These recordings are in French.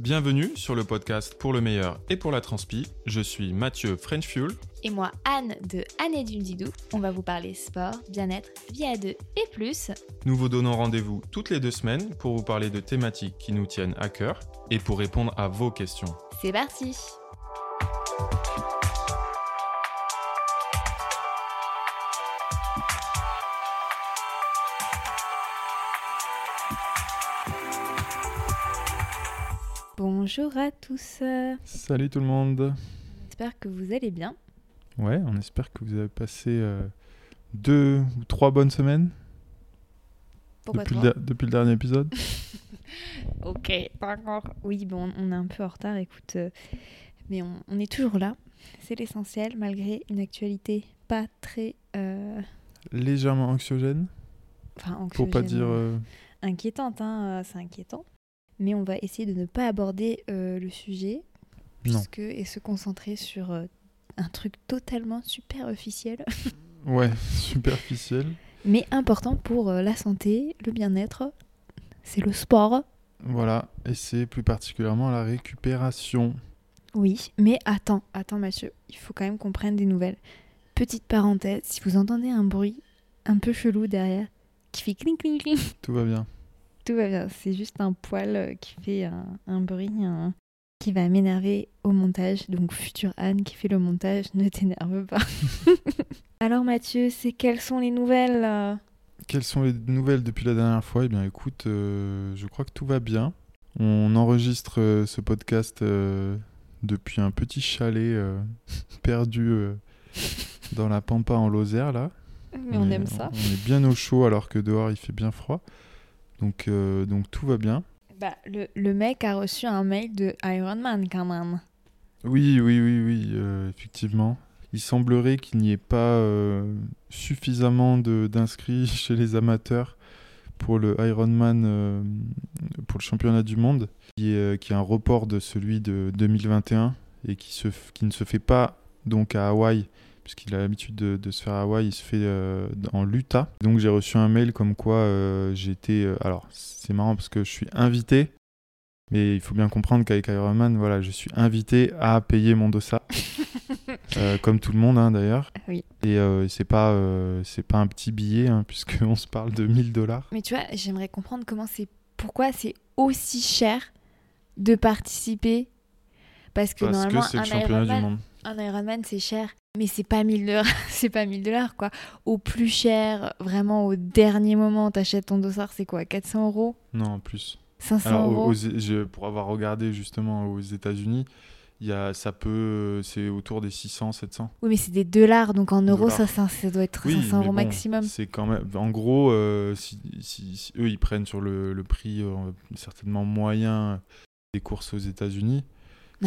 Bienvenue sur le podcast pour le meilleur et pour la transpi. Je suis Mathieu French Fuel. Et moi, Anne de Anne et Didou. On va vous parler sport, bien-être, vie à deux et plus. Nous vous donnons rendez-vous toutes les deux semaines pour vous parler de thématiques qui nous tiennent à cœur et pour répondre à vos questions. C'est parti Bonjour à tous. Salut tout le monde. J'espère que vous allez bien. Ouais, on espère que vous avez passé euh, deux ou trois bonnes semaines Pourquoi depuis, le, depuis le dernier épisode. Ok, pas encore. Oui, bon, on est un peu en retard, écoute. euh, mais on, on est toujours là. C'est l'essentiel, malgré une actualité pas très. euh, Légèrement anxiogène, Enfin, pour pas anxiogène, dire... inquiétante, hein, c'est inquiétant. Mais on va essayer de ne pas aborder euh, le sujet puisque, et se concentrer sur euh, un truc totalement super officiel, Ouais, superficiel. mais important pour euh, la santé, le bien-être. C'est le sport. Voilà, et c'est plus particulièrement la récupération. Oui, mais attends, attends Mathieu, il faut quand même qu'on prenne des nouvelles. Petite parenthèse, si vous entendez un bruit un peu chelou derrière, qui fait cling cling cling, Tout va bien. Tout va bien. C'est juste un poil euh, qui fait un, un bruit un- qui va m'énerver au montage. Donc future Anne qui fait le montage, ne t'énerve pas. Alors Mathieu, c'est quelles sont les nouvelles euh Quelles sont les nouvelles depuis la dernière fois? Eh bien, écoute, euh, je crois que tout va bien. On enregistre euh, ce podcast depuis un petit chalet perdu dans la pampa en Lozère, là. Mais on est- aime ça. On est bien au chaud alors que dehors il fait bien froid. Donc, euh, donc tout va bien. Bah, le, le mec a reçu un mail de Iron Man quand même. Oui, oui, oui, oui, euh, effectivement. Il semblerait qu'il n'y ait pas euh, suffisamment d'inscrits chez les amateurs pour le Ironman, euh, pour le championnat du monde, qui est, qui est un report de celui de 2021 et qui, se, qui ne se fait pas donc à Hawaï, puisqu'il a l'habitude de, de se faire à Hawaï, il se fait euh, en Utah. Donc j'ai reçu un mail comme quoi euh, j'étais... euh, alors c'est marrant parce que je suis invité, mais il faut bien comprendre qu'avec Ironman, voilà, je suis invité à payer mon dossard. Euh, comme tout le monde hein, d'ailleurs. Oui. Et euh, c'est pas, euh, c'est pas un petit billet, hein, puisqu'on se parle de 1000 dollars. Mais tu vois, j'aimerais comprendre comment c'est, pourquoi c'est aussi cher de participer. Parce que Parce que normalement, c'est le championnat du monde. Un Ironman c'est cher, mais c'est pas 1000 dollars, c'est pas 1000 dollars quoi. Au plus cher, vraiment au dernier moment, t'achètes ton dossard, c'est quoi 400 euros? Non, en plus. 500 Alors, euros aux- pour avoir regardé justement aux États-Unis, il y a, ça peut, c'est autour des 600, 700. Oui, mais c'est des dollars, donc en euros, ça, ça, ça doit être 500 mais euros bon, maximum. C'est quand même. En gros, euh, si, si- si eux ils prennent sur le, le prix euh, certainement moyen des courses aux États-Unis,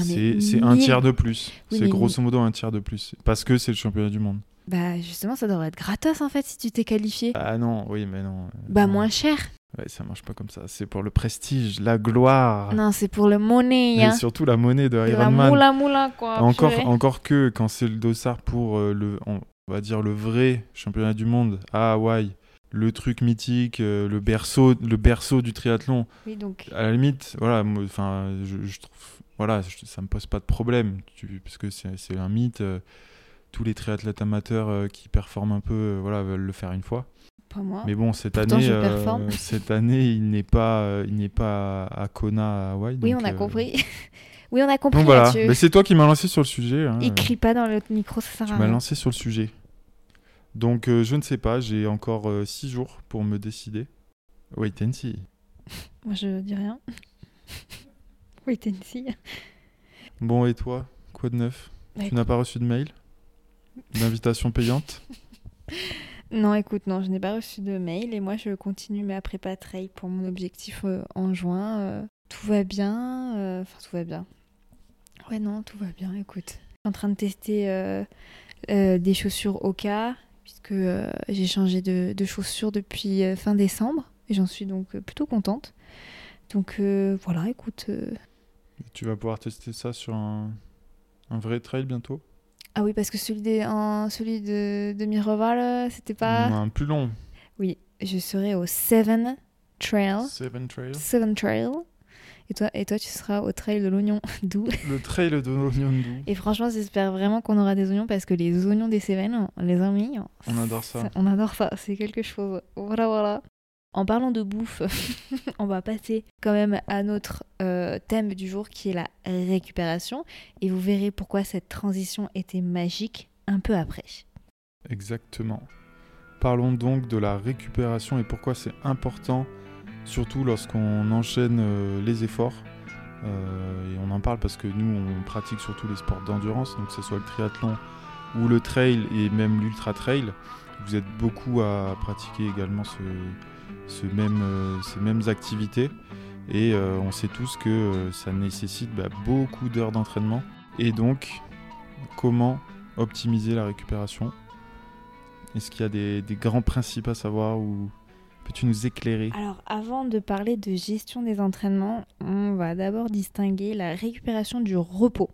c'est un 1000. tiers de plus. Oui, c'est grosso modo un tiers de plus. Parce que c'est le championnat du monde. Bah justement, ça devrait être gratos en fait si tu t'es qualifié. Ah non, oui, mais non. Bah non. moins cher. Ouais, ça marche pas comme ça. C'est pour le prestige, la gloire. Non, c'est pour le monnaie. Et Hein. surtout la monnaie de De la Ironman. moula moula quoi. Encore, purée. encore que quand c'est le dossard pour euh, le, on va dire le vrai championnat du monde à Hawaï, le truc mythique, euh, le berceau, le berceau du triathlon. Oui, donc. À la limite, voilà, enfin, je, je trouve, voilà, je- ça me pose pas de problème, tu, parce que c'est un mythe. euh, tous les triathlètes amateurs euh, qui performent un peu, euh, voilà, veulent le faire une fois. Pas moi. Mais bon, cette Pourtant, année, euh, cette année, il n'est pas, il n'est pas à Kona, à Hawaï. Oui, on a euh, compris. oui, on a compris Donc voilà, Mathieu. mais c'est toi qui m'as lancé sur le sujet. hein. Il crie pas dans le micro, ça sert Tu à m'as rien. lancé sur le sujet. Donc euh, je ne sais pas, j'ai encore 6 jours pour me décider. Wait and see. Moi, je dis rien. Oui, t'es une fille. Bon, et toi? Quoi de neuf? Bah, Tu n'as pas reçu de mail? D'invitation payante? Non, écoute, non, je n'ai pas reçu de mail et moi, je continue ma prépa trail pour mon objectif euh, en juin. euh, tout va bien. euh, Enfin, tout va bien. Ouais, non, tout va bien, écoute. Je suis en train de tester des chaussures Oka puisque j'ai changé de, de chaussures depuis fin décembre et j'en suis donc plutôt contente. Donc voilà, écoute. Tu vas pouvoir tester ça sur un, un vrai trail bientôt Ah oui, parce que celui, des, celui de, de c'était pas. Un plus long. Oui, je serai au Seven Trail. Seven Trail. Seven Trail. Et toi, et toi, tu seras au trail de l'oignon doux. Le trail de l'oignon doux. Et franchement, j'espère vraiment qu'on aura des oignons parce que les oignons des Cévennes, les amis, On adore ça. on adore ça. C'est quelque chose. Voilà, voilà. En parlant de bouffe, on va passer quand même à notre euh, thème du jour qui est la récupération. Et vous verrez pourquoi cette transition était magique un peu après. Exactement. Parlons donc de la récupération et pourquoi c'est important, surtout lorsqu'on enchaîne euh, les efforts. Euh, et on en parle parce que nous, on pratique surtout les sports d'endurance, donc que ce soit le triathlon ou le trail et même l'ultra trail. Vous êtes beaucoup à pratiquer également ce, euh, ces mêmes activités. Et euh, on sait tous que euh, ça nécessite bah, beaucoup d'heures d'entraînement. Et donc, comment optimiser la récupération? Est-ce qu'il y a des, des grands principes à savoir ou peux-tu nous éclairer? Alors, avant de parler de gestion des entraînements, on va d'abord distinguer la récupération du repos.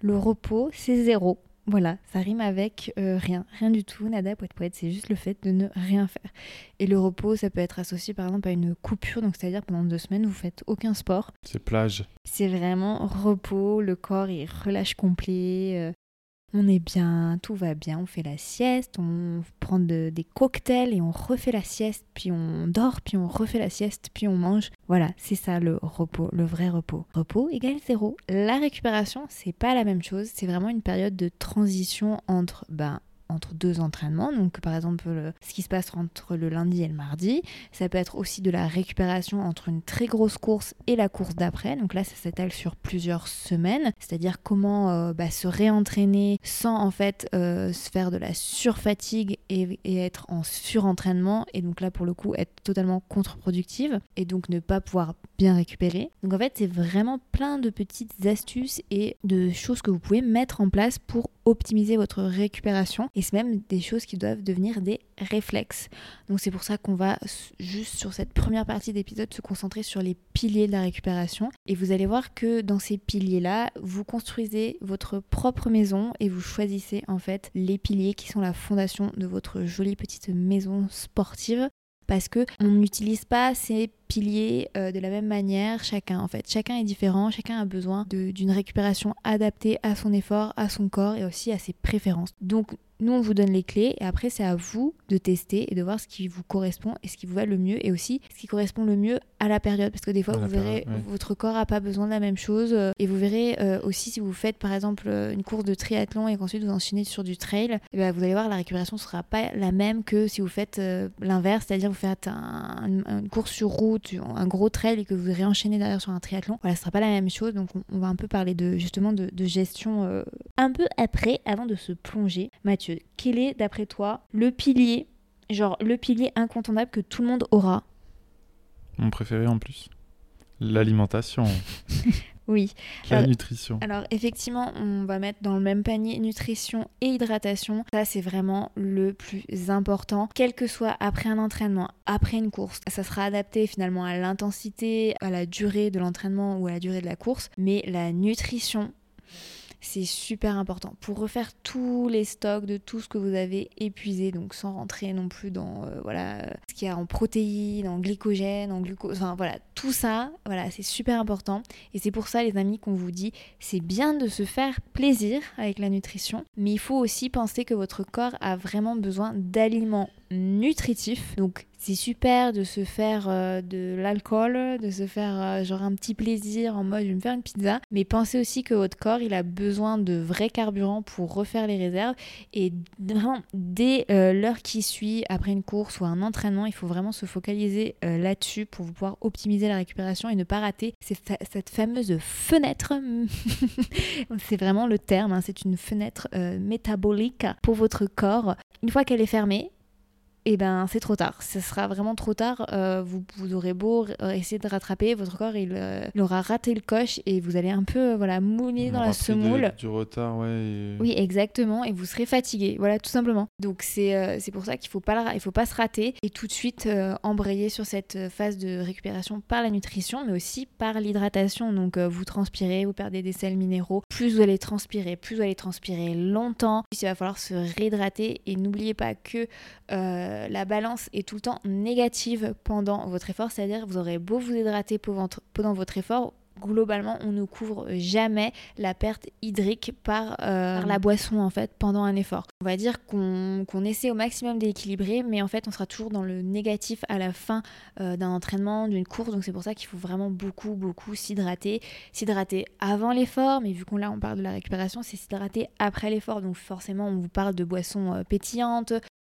Le repos, c'est zéro. Voilà, ça rime avec euh, rien, rien du tout, nada, poète poète, c'est juste le fait de ne rien faire. Et le repos, ça peut être associé par exemple à une coupure, donc c'est-à-dire pendant deux semaines, vous faites aucun sport. C'est plage. C'est vraiment repos, le corps il relâche complet, euh, on est bien, tout va bien, on fait la sieste, on prend de- des cocktails et on refait la sieste, puis on dort, puis on refait la sieste, puis on mange. Voilà, c'est ça le repos, le vrai repos. Repos égale zéro. La récupération, c'est pas la même chose, c'est vraiment une période de transition entre ben entre deux entraînements, donc par exemple le- ce qui se passe entre le lundi et le mardi, ça peut être aussi de la récupération entre une très grosse course et la course d'après. Donc là, ça s'étale sur plusieurs semaines. C'est-à-dire comment euh, bah, se réentraîner sans en fait euh, se faire de la surfatigue et, et être en surentraînement. Et donc là, pour le coup, être totalement contre-productive et donc ne pas pouvoir bien récupérer. Donc en fait, c'est vraiment plein de petites astuces et de choses que vous pouvez mettre en place pour optimiser votre récupération. Et c'est même des choses qui doivent devenir des réflexes. Donc c'est pour ça qu'on va juste sur cette première partie d'épisode se concentrer sur les piliers de la récupération. Et vous allez voir que dans ces piliers-là, vous construisez votre propre maison et vous choisissez en fait les piliers qui sont la fondation de votre jolie petite maison sportive. Parce que on n'utilise pas ces piliers euh, de la même manière chacun en fait. Chacun est différent, chacun a besoin d'une récupération adaptée à son effort, à son corps et aussi à ses préférences. Nous, on vous donne les clés et après, c'est à vous de tester et de voir ce qui vous correspond et ce qui vous va le mieux et aussi ce qui correspond le mieux à la période. Parce que des fois, À vous verrez, période, ouais. votre corps n'a pas besoin de la même chose. euh, Et vous verrez euh, aussi si vous faites par exemple euh, une course de triathlon et qu'ensuite vous enchaînez sur du trail, eh ben, vous allez voir, la récupération ne sera pas la même que si vous faites euh, l'inverse, c'est-à-dire vous faites un- une, course sur route, un gros trail et que vous réenchaînez derrière sur un triathlon. Voilà, ce sera pas la même chose. Donc on, on va un peu parler de justement de, de gestion euh, un peu après, avant de se plonger. Mathieu, quel est d'après toi le pilier, genre le pilier incontournable que tout le monde aura Mon préféré en plus. L'alimentation, Oui. la nutrition. Alors effectivement, on va mettre dans le même panier nutrition et hydratation. Ça, c'est vraiment le plus important. Quel que soit après un entraînement, après une course, ça sera adapté finalement à l'intensité, à la durée de l'entraînement ou à la durée de la course. Mais la nutrition, c'est super important pour refaire tous les stocks de tout ce que vous avez épuisé, donc sans rentrer non plus dans euh, voilà ce qu'il y a en protéines, en glycogène, en glucose, enfin voilà tout ça, voilà c'est super important. Et c'est pour ça les amis qu'on vous dit, c'est bien de se faire plaisir avec la nutrition, mais il faut aussi penser que votre corps a vraiment besoin d'aliments nutritifs. Donc c'est super de se faire euh, de l'alcool, de se faire euh, genre un petit plaisir en mode je vais me faire une pizza, mais pensez aussi que votre corps il a besoin de vrais carburants pour refaire les réserves et vraiment dès euh, l'heure qui suit après une course ou un entraînement, il faut vraiment se focaliser là-dessus pour pouvoir optimiser la récupération et ne pas rater cette, fa- cette fameuse fenêtre. c'est vraiment le terme, hein, c'est une fenêtre métabolique pour votre corps. Une fois qu'elle est fermée, eh ben c'est trop tard. Ce sera vraiment trop tard. Euh, vous, vous aurez beau euh, essayer de rattraper, votre corps il, euh, il aura raté le coche et vous allez un peu voilà mouler On dans la semoule. Du retard, ouais. et- Oui, exactement, et vous serez fatigué, voilà, tout simplement. Donc c'est euh, pour ça qu'il faut pas il faut pas se rater et tout de suite embrayer sur cette phase de récupération par la nutrition, mais aussi par l'hydratation. Donc vous transpirez, vous perdez des sels minéraux. Plus vous allez transpirer, plus vous allez transpirer longtemps. Plus il va falloir se réhydrater et n'oubliez pas que euh, euh, la balance est tout le temps négative pendant votre effort, c'est-à-dire vous aurez beau vous hydrater pendant votre effort, globalement, on ne couvre jamais la perte hydrique par, euh, la boisson en fait pendant un effort. On va dire qu'on essaie au maximum d'équilibrer, mais en fait, on sera toujours dans le négatif à la fin euh, d'un entraînement, d'une course. Donc c'est pour ça qu'il faut vraiment beaucoup, beaucoup s'hydrater. S'hydrater avant l'effort, mais vu qu'on là on parle de la récupération, c'est s'hydrater après l'effort. Donc forcément, on vous parle de boissons pétillantes,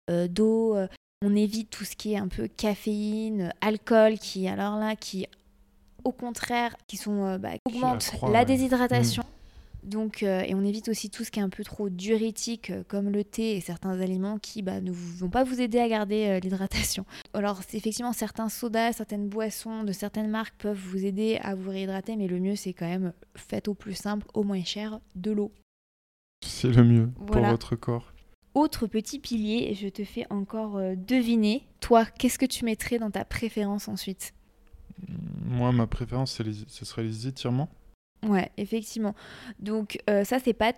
d'eau. on évite tout ce qui est un peu caféine, alcool, qui alors là, qui au contraire, qui sont euh, bah, augmentent la déshydratation. Mm. Donc, euh, et on évite aussi tout ce qui est un peu trop diurétique, euh, comme le thé et certains aliments qui bah, ne vont pas vous aider à garder l'hydratation. Alors, effectivement, certains sodas, certaines boissons de certaines marques peuvent vous aider à vous réhydrater, mais le mieux, c'est quand même, faites au plus simple, au moins cher, de l'eau. C'est le mieux pour votre corps. Autre petit pilier, je te fais encore deviner. Toi, qu'est-ce que tu mettrais dans ta préférence ensuite? Moi, ma préférence, ce serait les étirements. Ouais, effectivement. Donc, euh, ça, c'est pas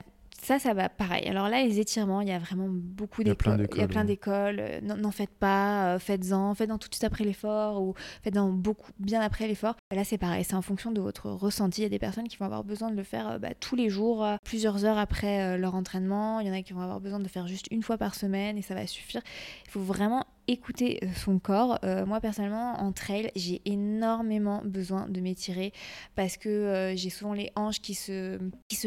ça, ça va pareil. Alors là, les étirements, il y a vraiment beaucoup d'écoles. Il y a plein d'écoles. Euh, n'en faites pas, euh, faites-en, faites-en tout de suite après l'effort ou faites-en beaucoup bien après l'effort. Là, c'est pareil, c'est en fonction de votre ressenti. Il y a des personnes qui vont avoir besoin de le faire euh, bah, tous les jours, plusieurs heures après leur entraînement. Il y en a qui vont avoir besoin de le faire juste une fois par semaine et ça va suffire. Il faut vraiment écouter son corps. moi personnellement en trail j'ai énormément besoin de m'étirer parce que j'ai souvent les hanches qui se,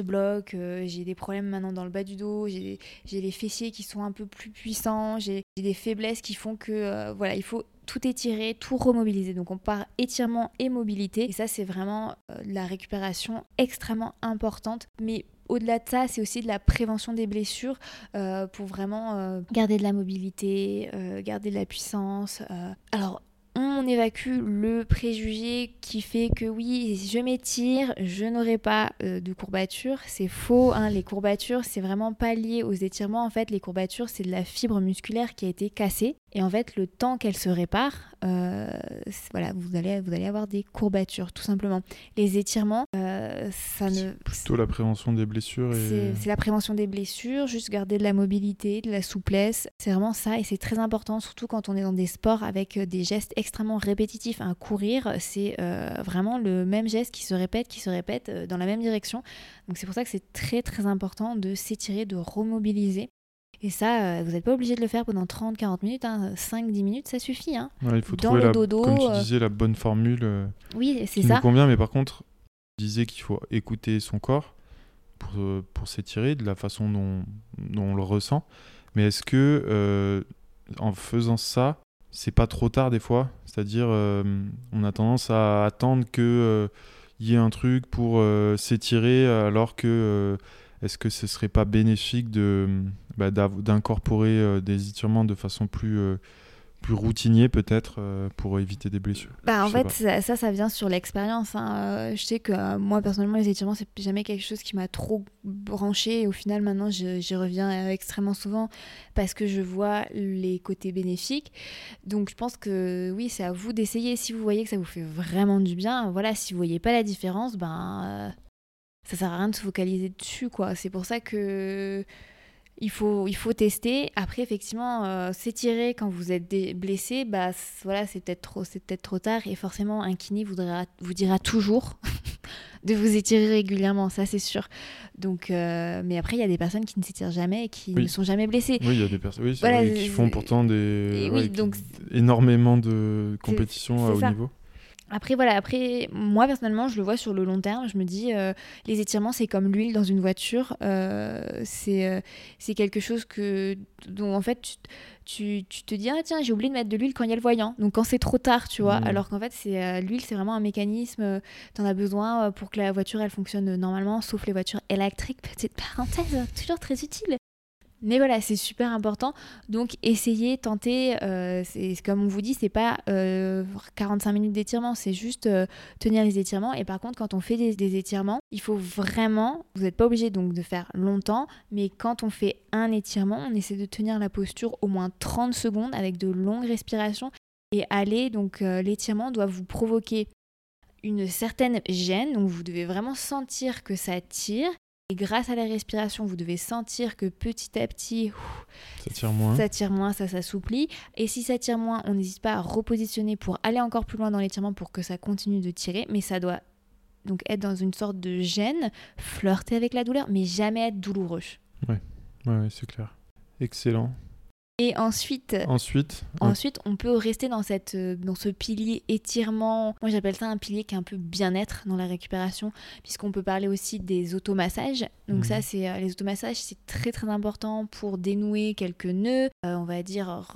bloquent, j'ai des problèmes maintenant dans le bas du dos, j'ai les fessiers qui sont un peu plus puissants, j'ai des faiblesses qui font que euh, voilà, il faut tout étirer, tout remobiliser. Donc on part étirement et mobilité. Et ça, c'est vraiment euh, la récupération extrêmement importante. Mais au-delà de ça, c'est aussi de la prévention des blessures euh, pour vraiment garder de la mobilité, garder de la puissance. Alors, on évacue le préjugé qui fait que oui, je m'étire, je n'aurai pas euh, de courbatures. C'est faux, hein. les courbatures, c'est vraiment pas lié aux étirements. En fait, les courbatures, c'est de la fibre musculaire qui a été cassée. Et en fait, le temps qu'elle se répare, euh, voilà, vous allez, vous allez avoir des courbatures, tout simplement. Les étirements, euh, ça ne... Plutôt la prévention des blessures. Et... C'est la prévention des blessures, juste garder de la mobilité, de la souplesse. C'est vraiment ça, et c'est très important, surtout quand on est dans des sports avec des gestes extrêmement répétitifs. Un courir, c'est euh, vraiment le même geste qui se répète, qui se répète dans la même direction. Donc c'est pour ça que c'est très très important de s'étirer, de remobiliser. Et ça, euh, vous n'êtes pas obligé de le faire pendant 30-40 minutes, 5-10 hein. minutes, ça suffit. Hein. il faut trouver, la, dodo, comme tu euh, disais, la bonne formule euh, oui, c'est qui ça. nous convient. Mais par contre, tu disais qu'il faut écouter son corps pour, pour s'étirer de la façon dont, dont, on le ressent. Mais est-ce que, en faisant ça, c'est pas trop tard des fois? C'est-à-dire, on a tendance à attendre qu'il y ait un truc pour s'étirer alors que est-ce que ce serait pas bénéfique de bah, d'incorporer euh, des étirements de façon plus euh, plus routinier peut-être euh, pour éviter des blessures? Bah, En fait, ça, ça, vient sur l'expérience. Hein. je sais que moi, personnellement, les étirements, c'est jamais quelque chose qui m'a trop branché. Et au final, maintenant, j'y reviens extrêmement souvent parce que je vois les côtés bénéfiques. Donc, je pense que oui, c'est à vous d'essayer. Si vous voyez que ça vous fait vraiment du bien, voilà, si vous voyez pas la différence, ben ça sert à rien de se focaliser dessus quoi. C'est pour ça que il faut, il faut tester. Après, effectivement, euh, s'étirer quand vous êtes blessé, bah voilà, c'est peut-être trop, c'est peut-être trop tard. Et forcément, un kiné voudra, vous dira toujours de vous étirer régulièrement, ça c'est sûr. Donc, euh, mais après, il y a des personnes qui ne s'étirent jamais et qui ne sont jamais blessées. Oui, il y a des personnes qui font pourtant des, énormément de compétitions à haut niveau. Après, voilà, après, moi personnellement, je le vois sur le long terme. Je me dis, euh, les étirements, c'est comme l'huile dans une voiture. Euh, euh, c'est quelque chose que, dont en fait, tu, tu, te dis, ah tiens, j'ai oublié de mettre de l'huile quand il y a le voyant. Donc quand c'est trop tard, tu vois. Mmh. Alors qu'en fait, c'est l'huile, c'est vraiment un mécanisme. tu en as besoin pour que la voiture, elle fonctionne normalement, sauf les voitures électriques. Petite parenthèse, toujours très utile. Mais voilà, c'est super important. Donc, essayez, tentez. Euh, comme on vous dit, c'est pas 45 euh, minutes d'étirement, c'est juste euh, tenir les étirements. Et par contre, quand on fait des, étirements, il faut vraiment. Vous n'êtes pas obligé donc de faire longtemps, mais quand on fait un étirement, on essaie de tenir la posture au moins 30 secondes avec de longues respirations et aller. Donc, l'étirement doit vous provoquer une certaine gêne. Donc, vous devez vraiment sentir que ça tire Et grâce à la respiration, vous devez sentir que petit à petit, ça tire moins. Ça tire moins, ça s'assouplit. Et si ça tire moins, on n'hésite pas à repositionner pour aller encore plus loin dans l'étirement pour que ça continue de tirer. Mais ça doit donc être dans une sorte de gêne, flirter avec la douleur, mais jamais être douloureux. Ouais, ouais, c'est clair. Excellent. Et ensuite, ensuite, ensuite on peut rester dans, cette, dans ce pilier étirement. Moi, j'appelle ça un pilier qui est un peu bien-être dans la récupération, puisqu'on peut parler aussi des automassages. Donc, ça, mhm. c'est euh, les automassages, c'est très très important pour dénouer quelques nœuds, euh, on va dire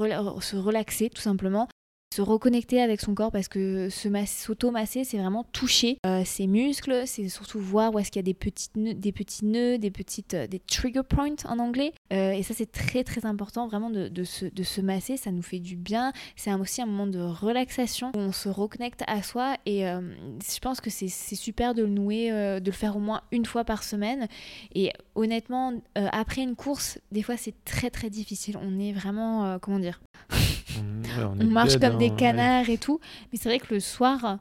se relaxer tout simplement se reconnecter avec son corps parce que s'auto-masser, c'est vraiment toucher euh, ses muscles, c'est surtout voir où est-ce qu'il y a des, petites nœuds, des petits nœuds, des petites euh, des trigger points en anglais. Euh, et ça, c'est très très important vraiment de, de, se, de, se, masser, ça nous fait du bien. C'est aussi un moment de relaxation où on se reconnecte à soi et je pense que c'est super de le nouer, de le faire au moins une fois par semaine. Et honnêtement, après une course, des fois c'est très très difficile. On est vraiment, comment dire? On, marche comme des hein, canards et tout. Mais c'est vrai que le soir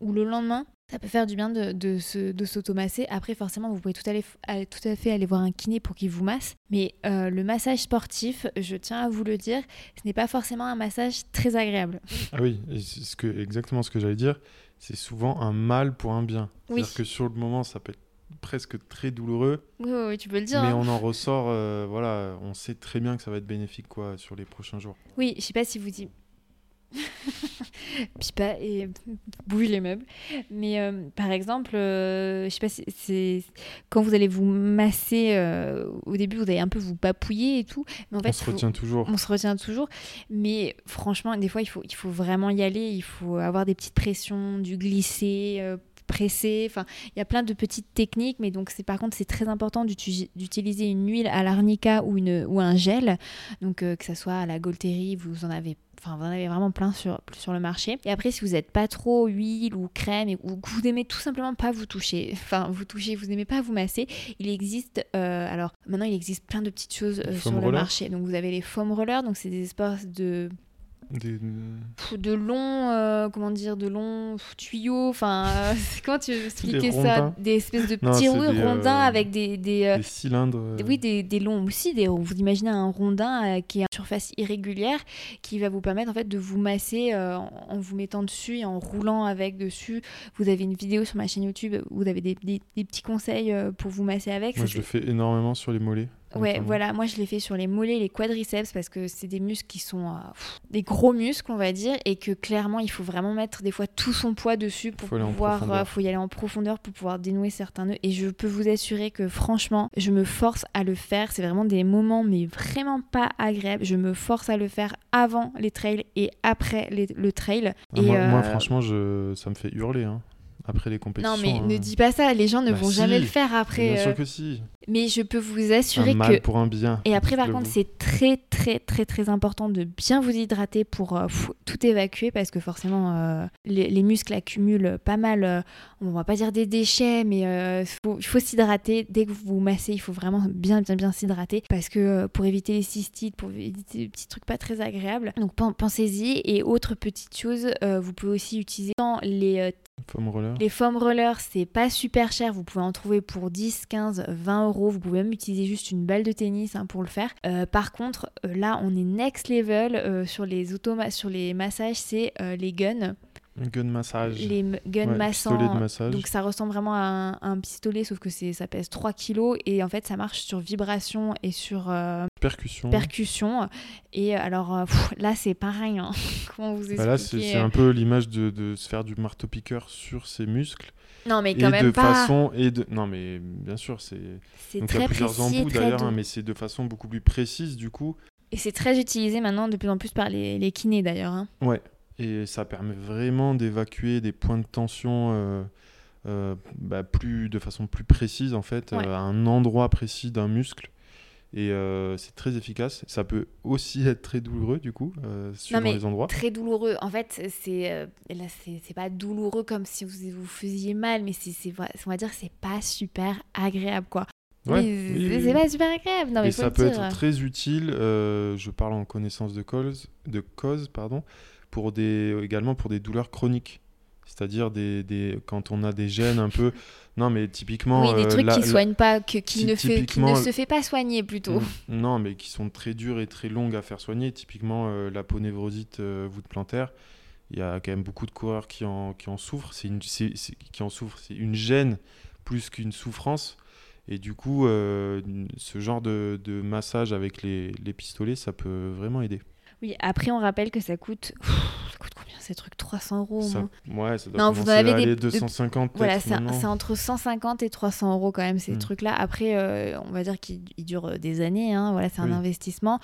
ou le lendemain, ça peut faire du bien de, de, de s'automasser. Après, forcément, vous pouvez tout, aller, tout à fait aller voir un kiné pour qu'il vous masse. Mais euh, le massage sportif, je tiens à vous le dire, ce n'est pas forcément un massage très agréable. Ah oui, c'est ce que, exactement ce que j'allais dire. C'est souvent un mal pour un bien. C'est-à-dire que sur le moment, ça peut être presque très douloureux. Oui, tu peux le dire. Mais hein. on en ressort, euh, voilà, on sait très bien que ça va être bénéfique quoi sur les prochains jours. Oui, je sais pas si vous dites. Pipa et bouge les meubles. Mais euh, par exemple, euh, je sais pas si c'est quand vous allez vous masser au début, vous allez un peu vous papouiller et tout. Mais en fait, on se retient toujours. On se retient toujours. Mais franchement, des fois, il faut, il faut vraiment y aller. Il faut avoir des petites pressions, du glisser pressé. Enfin, il y a plein de petites techniques, mais donc c'est par contre c'est très important d'utiliser une huile à l'arnica ou une ou un gel. Donc euh, que ça soit à la Golterie, vous en avez Enfin, vous en avez vraiment plein sur, sur le marché. Et après, si vous n'êtes pas trop huile ou crème ou que vous n'aimez tout simplement pas vous toucher, enfin vous toucher, vous n'aimez pas vous masser, il existe, euh, alors maintenant il existe plein de petites choses euh, sur le marché. Donc vous avez les foam rollers, donc c'est des espèces de de longs, euh, comment dire, de longs tuyaux. Enfin, euh, comment tu veux expliquer ça? Des espèces de petits rondins euh, avec des, des, cylindres. Oui, des, des, longs aussi. Des, vous imaginez un rondin qui a une surface irrégulière qui va vous permettre en fait de vous masser en vous mettant dessus et en roulant avec dessus. Vous avez une vidéo sur ma chaîne YouTube où vous avez des, petits conseils pour vous masser avec. Moi, je le fais énormément sur les mollets. Ouais, voilà, moi je l'ai fait sur les mollets, les quadriceps parce que c'est des muscles qui sont euh, des gros muscles, on va dire, et que clairement il faut vraiment mettre des fois tout son poids dessus pour pouvoir, euh, faut y aller en profondeur pour pouvoir dénouer certains nœuds. Et je peux vous assurer que franchement, je me force à le faire. C'est vraiment des moments, mais vraiment pas agréables. Je me force à le faire avant les trails et après le trail. Ah, et moi, moi, euh, franchement, je... ça me fait hurler. Hein après les compétitions. Non, mais ne hein. dis pas ça, les gens ne bah vont jamais le faire après. Bien sûr que si. Mais je peux vous assurer un mal pour un bien. Et après, par contre, c'est très, très, très, très important de bien vous hydrater pour euh, tout évacuer parce que forcément, euh, les, muscles accumulent pas mal, euh, on va pas dire des déchets, mais il faut s'hydrater. Dès que vous vous massez, il faut vraiment bien, bien, bien s'hydrater parce que pour éviter les cystites, pour éviter les petits trucs pas très agréables. Donc pensez-y. Et autre petite chose, vous pouvez aussi utiliser les les foam rollers, c'est pas super cher. Vous pouvez en trouver pour 10, 15, 20 euros. Vous pouvez même utiliser juste une balle de tennis hein, pour le faire. Euh, par contre, euh, là, on est next level euh, sur les sur les massages, c'est les guns. Gun massage. Les guns massants. Donc ça ressemble vraiment à un, pistolet, sauf que ça pèse 3 kilos et en fait ça marche sur vibration et sur percussion. percussion. Et alors là c'est pareil. Hein. Comment vous expliquer bah Là c'est un peu l'image de, de, se faire du marteau-piqueur sur ses muscles. Non mais quand et même de pas. façon et de non mais bien sûr c'est. C'est très il y a plusieurs embouts d'ailleurs, hein, mais c'est de façon beaucoup plus précise du coup. Et c'est très utilisé maintenant de plus en plus par les, les kinés d'ailleurs. Hein. Ouais. Et ça permet vraiment d'évacuer des points de tension euh, euh, bah, plus, de façon plus précise, en fait, euh, à un endroit précis d'un muscle. Et c'est très efficace. Ça peut aussi être très douloureux, du coup, suivant les endroits. Très douloureux. En fait, c'est là, c'est pas douloureux comme si vous vous faisiez mal, mais c'est, on va dire, c'est pas super agréable, quoi. Ouais, c'est pas super agréable. Non, mais et ça peut être très utile. je parle en connaissance de cause, de cause pardon pour des, également pour des douleurs chroniques. C'est-à-dire des, des, quand on a des gènes un peu. Non, mais typiquement. Oui, des euh, trucs la- qui soignent pas, que, qui, ne fait, qui ne se fait pas soigner plutôt. Mm, Non, mais qui sont très dures et très longues à faire soigner. Typiquement, euh, la ponévrosite euh, voûte plantaire. Il y a quand même beaucoup de coureurs qui en, qui en souffrent. C'est une, c'est- c'est- qui en souffrent. C'est une gêne plus qu'une souffrance. Et du coup, euh, ce genre de, de massage avec les, les pistolets, ça peut vraiment aider. Oui, après, on rappelle que ça coûte. ça coûte combien ces trucs? 300 euros au Ça, moins ouais, ça doit Non, vous avez des- aller de- 250 Voilà, c'est entre 150 et 300 euros quand même ces Mm. trucs-là. Après, euh, on va dire qu'ils ils durent des années. hein. Voilà, c'est un Oui. investissement.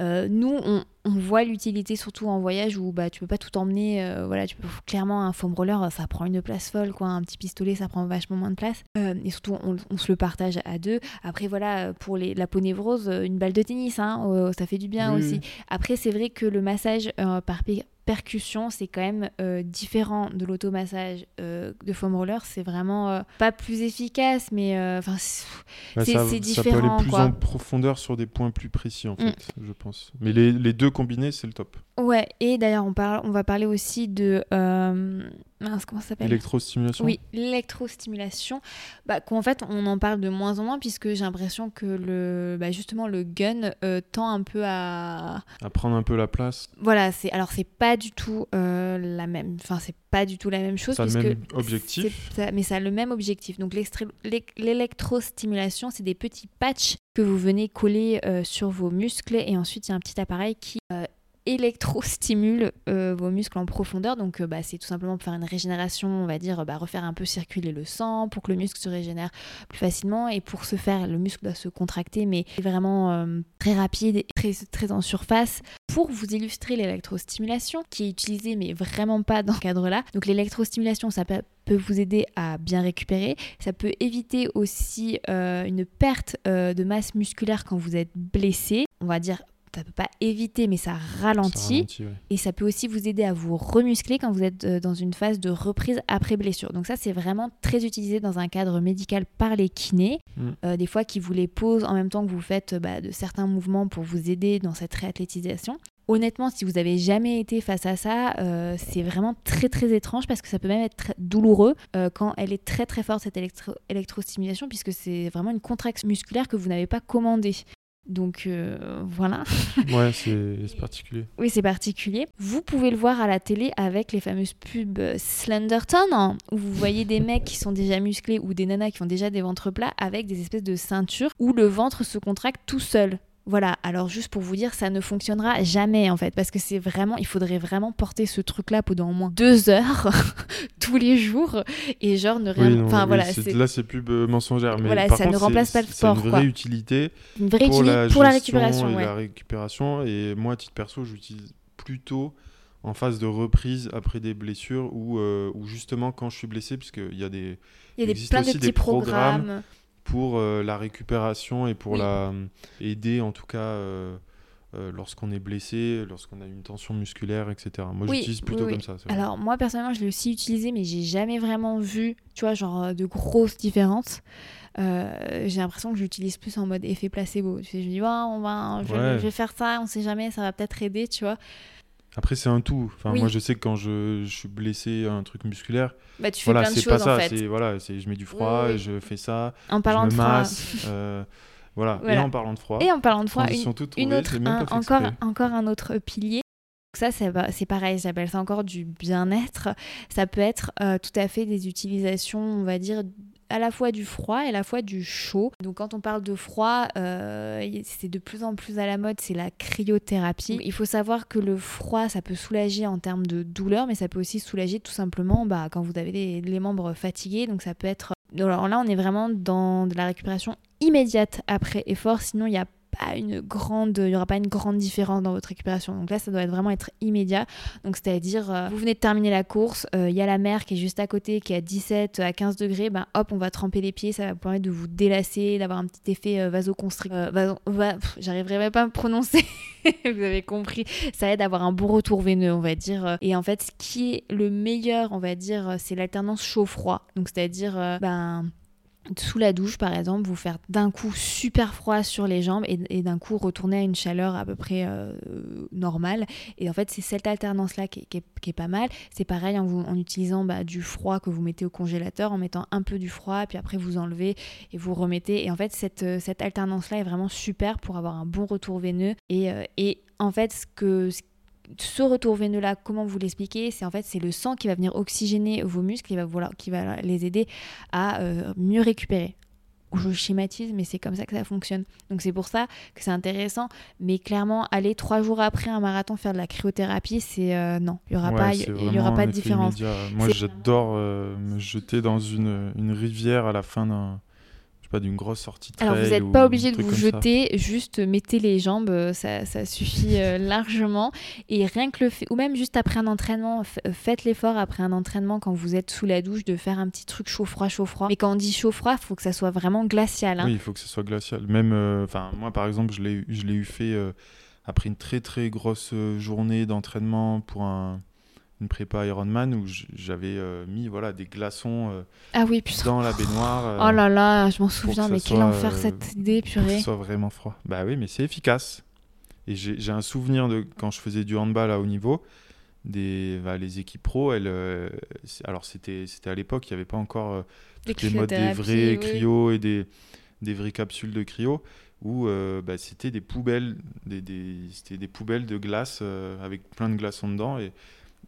Euh, nous, on, on voit l'utilité surtout en voyage où bah tu peux pas tout emmener. euh, voilà, tu peux clairement un foam roller, ça prend une place folle quoi. Un petit pistolet, ça prend vachement moins de place. Euh, et surtout, on, on se le partage à deux. Après, voilà, pour les, la peau névrose, euh, une balle de tennis, hein, euh, ça fait du bien aussi. Après, c'est vrai que le massage euh, par percussion, c'est quand même euh, différent de l'automassage euh, de foam roller. C'est vraiment euh, pas plus efficace, mais enfin, c'est- Ouais, c'est- ça, peut différent, aller plus quoi. en profondeur sur des points plus précis, en Mm. fait, je pense. Mais les, les deux combinés, c'est le top. ouais. Et d'ailleurs, on parle, on va parler aussi de mince, comment ça s'appelle Électrostimulation Oui, l'électrostimulation. Bah, qu'en fait, on en parle de moins en moins puisque j'ai l'impression que le, bah, justement, le gun euh, tend un peu à, À prendre un peu la place. Voilà, c'est alors c'est pas du tout euh, la même, enfin c'est pas du tout la même chose Ça a le même objectif. ça- mais ça a le même objectif. Donc l'électrostimulation, c'est des petits patchs que vous venez coller euh, sur vos muscles et ensuite il y a un petit appareil qui électrostimule euh, vos muscles en profondeur. Donc euh, bah, c'est tout simplement pour faire une régénération, on va dire, bah, refaire un peu circuler le sang pour que le muscle se régénère plus facilement. Et pour ce faire, le muscle doit se contracter, mais vraiment euh, très rapide et très, très en surface. Pour vous illustrer l'électrostimulation, qui est utilisée mais vraiment pas dans ce cadre-là. Donc l'électrostimulation, ça peut vous aider à bien récupérer. Ça peut éviter aussi une perte de masse musculaire quand vous êtes blessé. On va dire, ça peut pas éviter, mais ça Ça ralentit. ouais. Et ça peut aussi vous aider à vous remuscler quand vous êtes euh, dans une phase de reprise après blessure. Donc ça, c'est vraiment très utilisé dans un cadre médical par les kinés. Mm. Euh, des fois, qui vous les posent en même temps que vous faites euh, bah, de certains mouvements pour vous aider dans cette réathlétisation. Honnêtement, si vous avez jamais été face à ça, euh, c'est vraiment très très étrange parce que ça peut même être très douloureux euh, quand elle est très très forte cette électro- électrostimulation puisque c'est vraiment une contraction musculaire que vous n'avez pas commandée. Donc euh, voilà. Ouais, c'est particulier. Oui, c'est particulier. Vous pouvez le voir à la télé avec les fameuses pubs Slenderton, hein, où vous voyez des mecs qui sont déjà musclés ou des nanas qui ont déjà des ventres plats avec des espèces de ceintures où le ventre se contracte tout seul. Voilà, alors juste pour vous dire, ça ne fonctionnera jamais en fait, parce que c'est vraiment, il faudrait vraiment porter ce truc-là pendant au moins deux heures tous les jours et genre ne rien. Oui, non, enfin oui, voilà, c'est- c'est là, c'est plus euh, mensongère. Mais Voilà, par ça ne remplace c'est- pas le C'est sport, une vraie quoi. utilité une vraie pour utilité la, pour la récupération. et ouais. la récupération. Et moi, à titre perso, j'utilise plutôt en phase de reprise après des blessures ou, euh, ou justement quand je suis blessé, puisqu'il y a des Il y a des, plein de petits des programmes programmes. Pour euh, la récupération et pour Oui. la aider en tout cas euh, euh, lorsqu'on est blessé, lorsqu'on a une tension musculaire, etc. Moi, Oui, j'utilise plutôt oui, comme ça. Alors moi personnellement je l'ai aussi utilisé mais j'ai jamais vraiment vu tu vois genre euh, de grosses différences. Euh, j'ai l'impression que j'utilise plus en mode effet placebo. Tu sais, je me dis ouais, on va, je, Ouais. je vais faire ça, on sait jamais, ça va peut-être aider, tu vois. Après, c'est un tout. Enfin, Oui. moi, je sais que quand je, je suis blessé à un truc musculaire, Bah tu fais voilà, plein de pas choses en ça. fait. C'est voilà, c'est je mets du froid, Oui, je fais ça, En je parlant me de froid. masse. euh, voilà. Voilà. Et en parlant de froid, Et en parlant de froid, une, autre, un- encore, encore un autre pilier. Ça, c'est c'est pareil, j'appelle ça encore du bien-être. Ça peut être euh, tout à fait des utilisations, on va dire, à la fois du froid et à la fois du chaud. Donc quand on parle de froid, euh, c'est de plus en plus à la mode, c'est la cryothérapie. Il faut savoir que le froid, ça peut soulager en termes de douleur, mais ça peut aussi soulager tout simplement bah, quand vous avez les, les membres fatigués. Donc ça peut être... Alors là, on est vraiment dans de la récupération immédiate après effort, sinon il n'y a une grande, il y aura pas une grande différence dans votre récupération. Donc là, ça doit être vraiment être immédiat. Donc c'est-à-dire, euh, vous venez de terminer la course, euh, il y a la mer qui est juste à côté, qui est à 17 à 15 degrés, ben hop, on va tremper les pieds, ça va vous permettre de vous délasser, d'avoir un petit effet euh, vasoconstricteur. Vaso- va- J'arriverai même pas à me prononcer. vous avez compris. Ça aide à avoir un bon retour veineux, on va dire. Et en fait, ce qui est le meilleur, on va dire, c'est l'alternance chaud-froid. Donc c'est-à-dire, ben sous la douche, par exemple, vous faire d'un coup super froid sur les jambes et, d'un coup retourner à une chaleur à peu près euh, normale. Et en fait, c'est cette alternance-là qui, est pas mal. C'est pareil en, utilisant bah, du froid que vous mettez au congélateur, en mettant un peu du froid, puis après vous enlevez et vous remettez. Et en fait, cette, euh, alternance-là est vraiment super pour avoir un bon retour veineux. Et, euh, en fait, ce que retour veineux là, comment vous l'expliquez C'est en fait c'est le sang qui va venir oxygéner vos muscles, qui va, voilà, qui va les aider à euh, mieux récupérer. Je schématise, mais c'est comme ça que ça fonctionne. Donc c'est pour ça que c'est intéressant. Mais clairement, aller trois jours après un marathon faire de la cryothérapie, c'est euh, non, il n'y aura, pas, il y aura pas de différence. Moi, j'adore euh, me jeter dans une, une rivière à la fin d'un pas, d'une grosse sortie de Alors vous n'êtes pas obligé de vous jeter, juste mettez les jambes, euh, ça, ça suffit euh, largement. Et rien que le fait, ou même juste après un entraînement, euh, faites l'effort après un entraînement quand vous êtes sous la douche de faire un petit truc chaud-froid, chaud-froid. Mais quand on dit chaud-froid, il faut que ça soit vraiment glacial. Hein. Oui, il faut que ça soit glacial. Même, enfin moi par exemple, je l'ai eu fait après une très très grosse journée d'entraînement pour un une prépa Ironman où j'avais euh, mis voilà des glaçons euh, ah oui, dans la baignoire. Euh, oh là là, je m'en souviens, mais quel enfer cette idée, purée. Pour que ce soit vraiment froid. Bah oui, mais c'est efficace. Et j'ai un souvenir de quand je faisais du handball à haut niveau, des, bah, les équipes pro, elles, alors c'était à l'époque, il n'y avait pas encore toutes les modes des vrais cryo et des, des vraies capsules de cryo où bah, c'était des poubelles, des, des, des poubelles de glace avec plein de glaçons dedans. Et,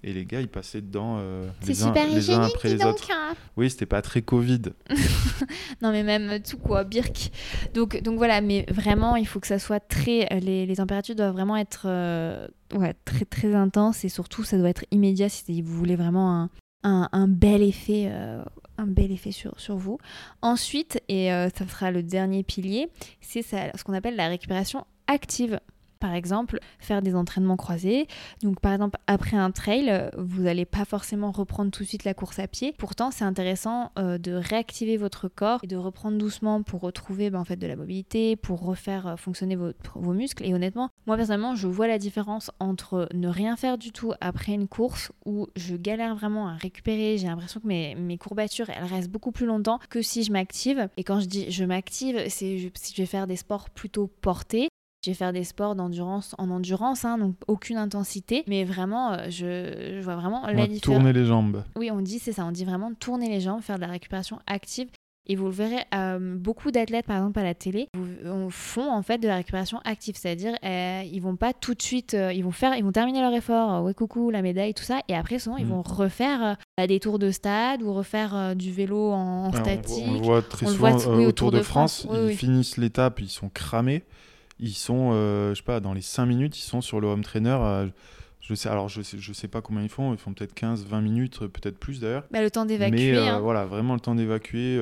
et les gars, ils passaient dedans euh, les, uns, les uns après les autres. Hein. Oui, c'était pas très Covid. non, mais même tout quoi, Birk. Donc, donc voilà, mais vraiment, il faut que ça soit très. Les, les températures doivent vraiment être euh, ouais, très très intenses et surtout, ça doit être immédiat si vous voulez vraiment un, un, un bel effet. Euh, un bel effet sur, sur vous. Ensuite, et ça sera le dernier pilier, c'est ce qu'on appelle la récupération active. Par exemple, faire des entraînements croisés. Donc, par exemple, après un trail, vous n'allez pas forcément reprendre tout de suite la course à pied. Pourtant, c'est intéressant euh, de réactiver votre corps et de reprendre doucement pour retrouver ben, en fait, de la mobilité, pour refaire euh, fonctionner vos muscles. Et honnêtement, moi personnellement, je vois la différence entre ne rien faire du tout après une course où je galère vraiment à récupérer. J'ai l'impression que mes, mes, courbatures, elles restent beaucoup plus longtemps que si je m'active. Et quand je dis je m'active, c'est si je vais faire des sports plutôt portés je vais faire des sports d'endurance en endurance, hein, donc aucune intensité, mais vraiment, euh, je, vois vraiment la différence. Tourner les jambes. Oui, on dit, c'est ça, on dit vraiment tourner les jambes, faire de la récupération active. Et vous le verrez, euh, beaucoup d'athlètes, par exemple à la télé, font en fait de la récupération active, c'est-à-dire euh, ils vont pas tout de suite, ils vont faire, ils vont terminer leur effort, ouais coucou, la médaille, tout ça, et après souvent ils mm. vont refaire des tours de stade ou refaire du vélo en, statique. On, le voit très souvent au Tour de, France, ils finissent l'étape, ils sont cramés ils sont, euh, je sais pas, dans les 5 minutes, ils sont sur le home trainer. Euh, je sais, alors je sais, je sais pas combien ils font, ils font peut-être 15, 20 minutes, peut-être plus d'ailleurs. Bah, le temps d'évacuer. Mais euh, hein. voilà, vraiment le temps d'évacuer,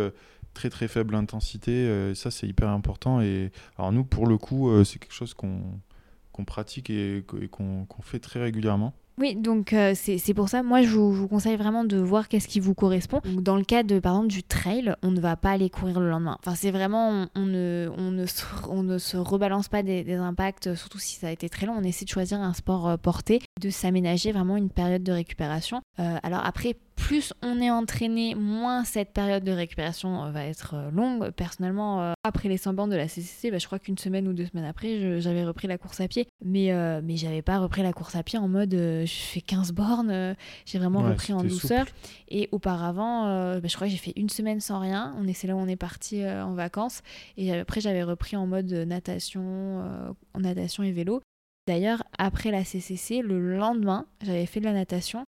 très très faible intensité, ça c'est hyper important. Et alors nous, pour le coup, c'est quelque chose qu'on pratique et, qu'on fait très régulièrement. Oui, donc euh, c'est pour ça, moi je vous, conseille vraiment de voir qu'est-ce qui vous correspond. dans le cas de, par exemple, du trail, on ne va pas aller courir le lendemain. Enfin, c'est vraiment, on, ne, on, ne se, on ne se rebalance pas des, impacts, surtout si ça a été très long. On essaie de choisir un sport euh, porté, de s'aménager vraiment une période de récupération. Euh, alors après, plus on est entraîné, moins cette période de récupération euh, va être euh, longue. Personnellement, euh, après les 100 bornes de la CCC, bah, je crois qu'une semaine ou deux semaines après, j'avais repris la course à pied. Mais, mais j'avais pas repris la course à pied en mode je fais 15 bornes, j'ai vraiment repris en douceur. Et auparavant, bah, je crois que j'ai fait une semaine sans rien. On est, c'est là où on est parti en vacances. Et après, j'avais repris en mode natation, natation et vélo. D'ailleurs, après la CCC, le lendemain, j'avais fait de la natation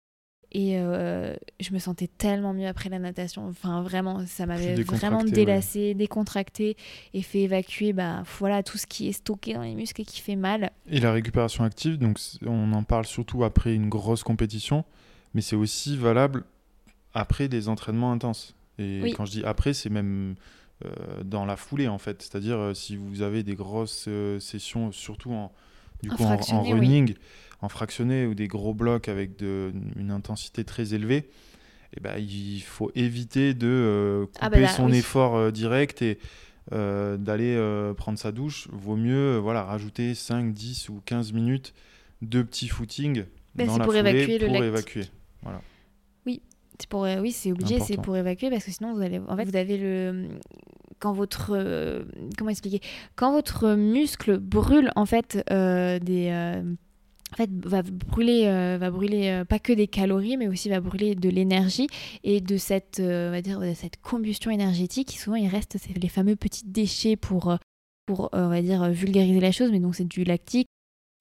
et euh, je me sentais tellement mieux après la natation. Enfin, vraiment, ça m'avait vraiment délassé, décontracté et fait évacuer bah, voilà, tout ce qui est stocké dans les muscles et qui fait mal. Et la récupération active, donc on en parle surtout après une grosse compétition, mais c'est aussi valable après des entraînements intenses. Et quand je dis après, c'est même euh, dans la foulée en fait. C'est-à-dire euh, si vous avez des grosses sessions, surtout en, du coup, en, running en fractionné ou des gros blocs avec de, une intensité très élevée, eh ben, il faut éviter de euh, ah couper bah son effort euh, direct et euh, d'aller prendre sa douche. Vaut mieux voilà, rajouter 5, 10 ou 15 minutes de petits footings bah, dans la pour foulée évacuer pour évacuer. Voilà. Oui, C'est pour, euh, oui, c'est obligé, c'est pour évacuer parce que sinon vous allez, en fait, vous avez le, quand votre, euh, comment expliquer, quand votre muscle brûle en fait euh, des, euh, en fait, va brûler, euh, va brûler euh, pas que des calories, mais aussi va brûler de l'énergie et de cette, euh, on va dire, de cette combustion énergétique. Souvent, il reste les fameux petits déchets pour, pour, on va dire, vulgariser la chose, mais donc c'est du lactique.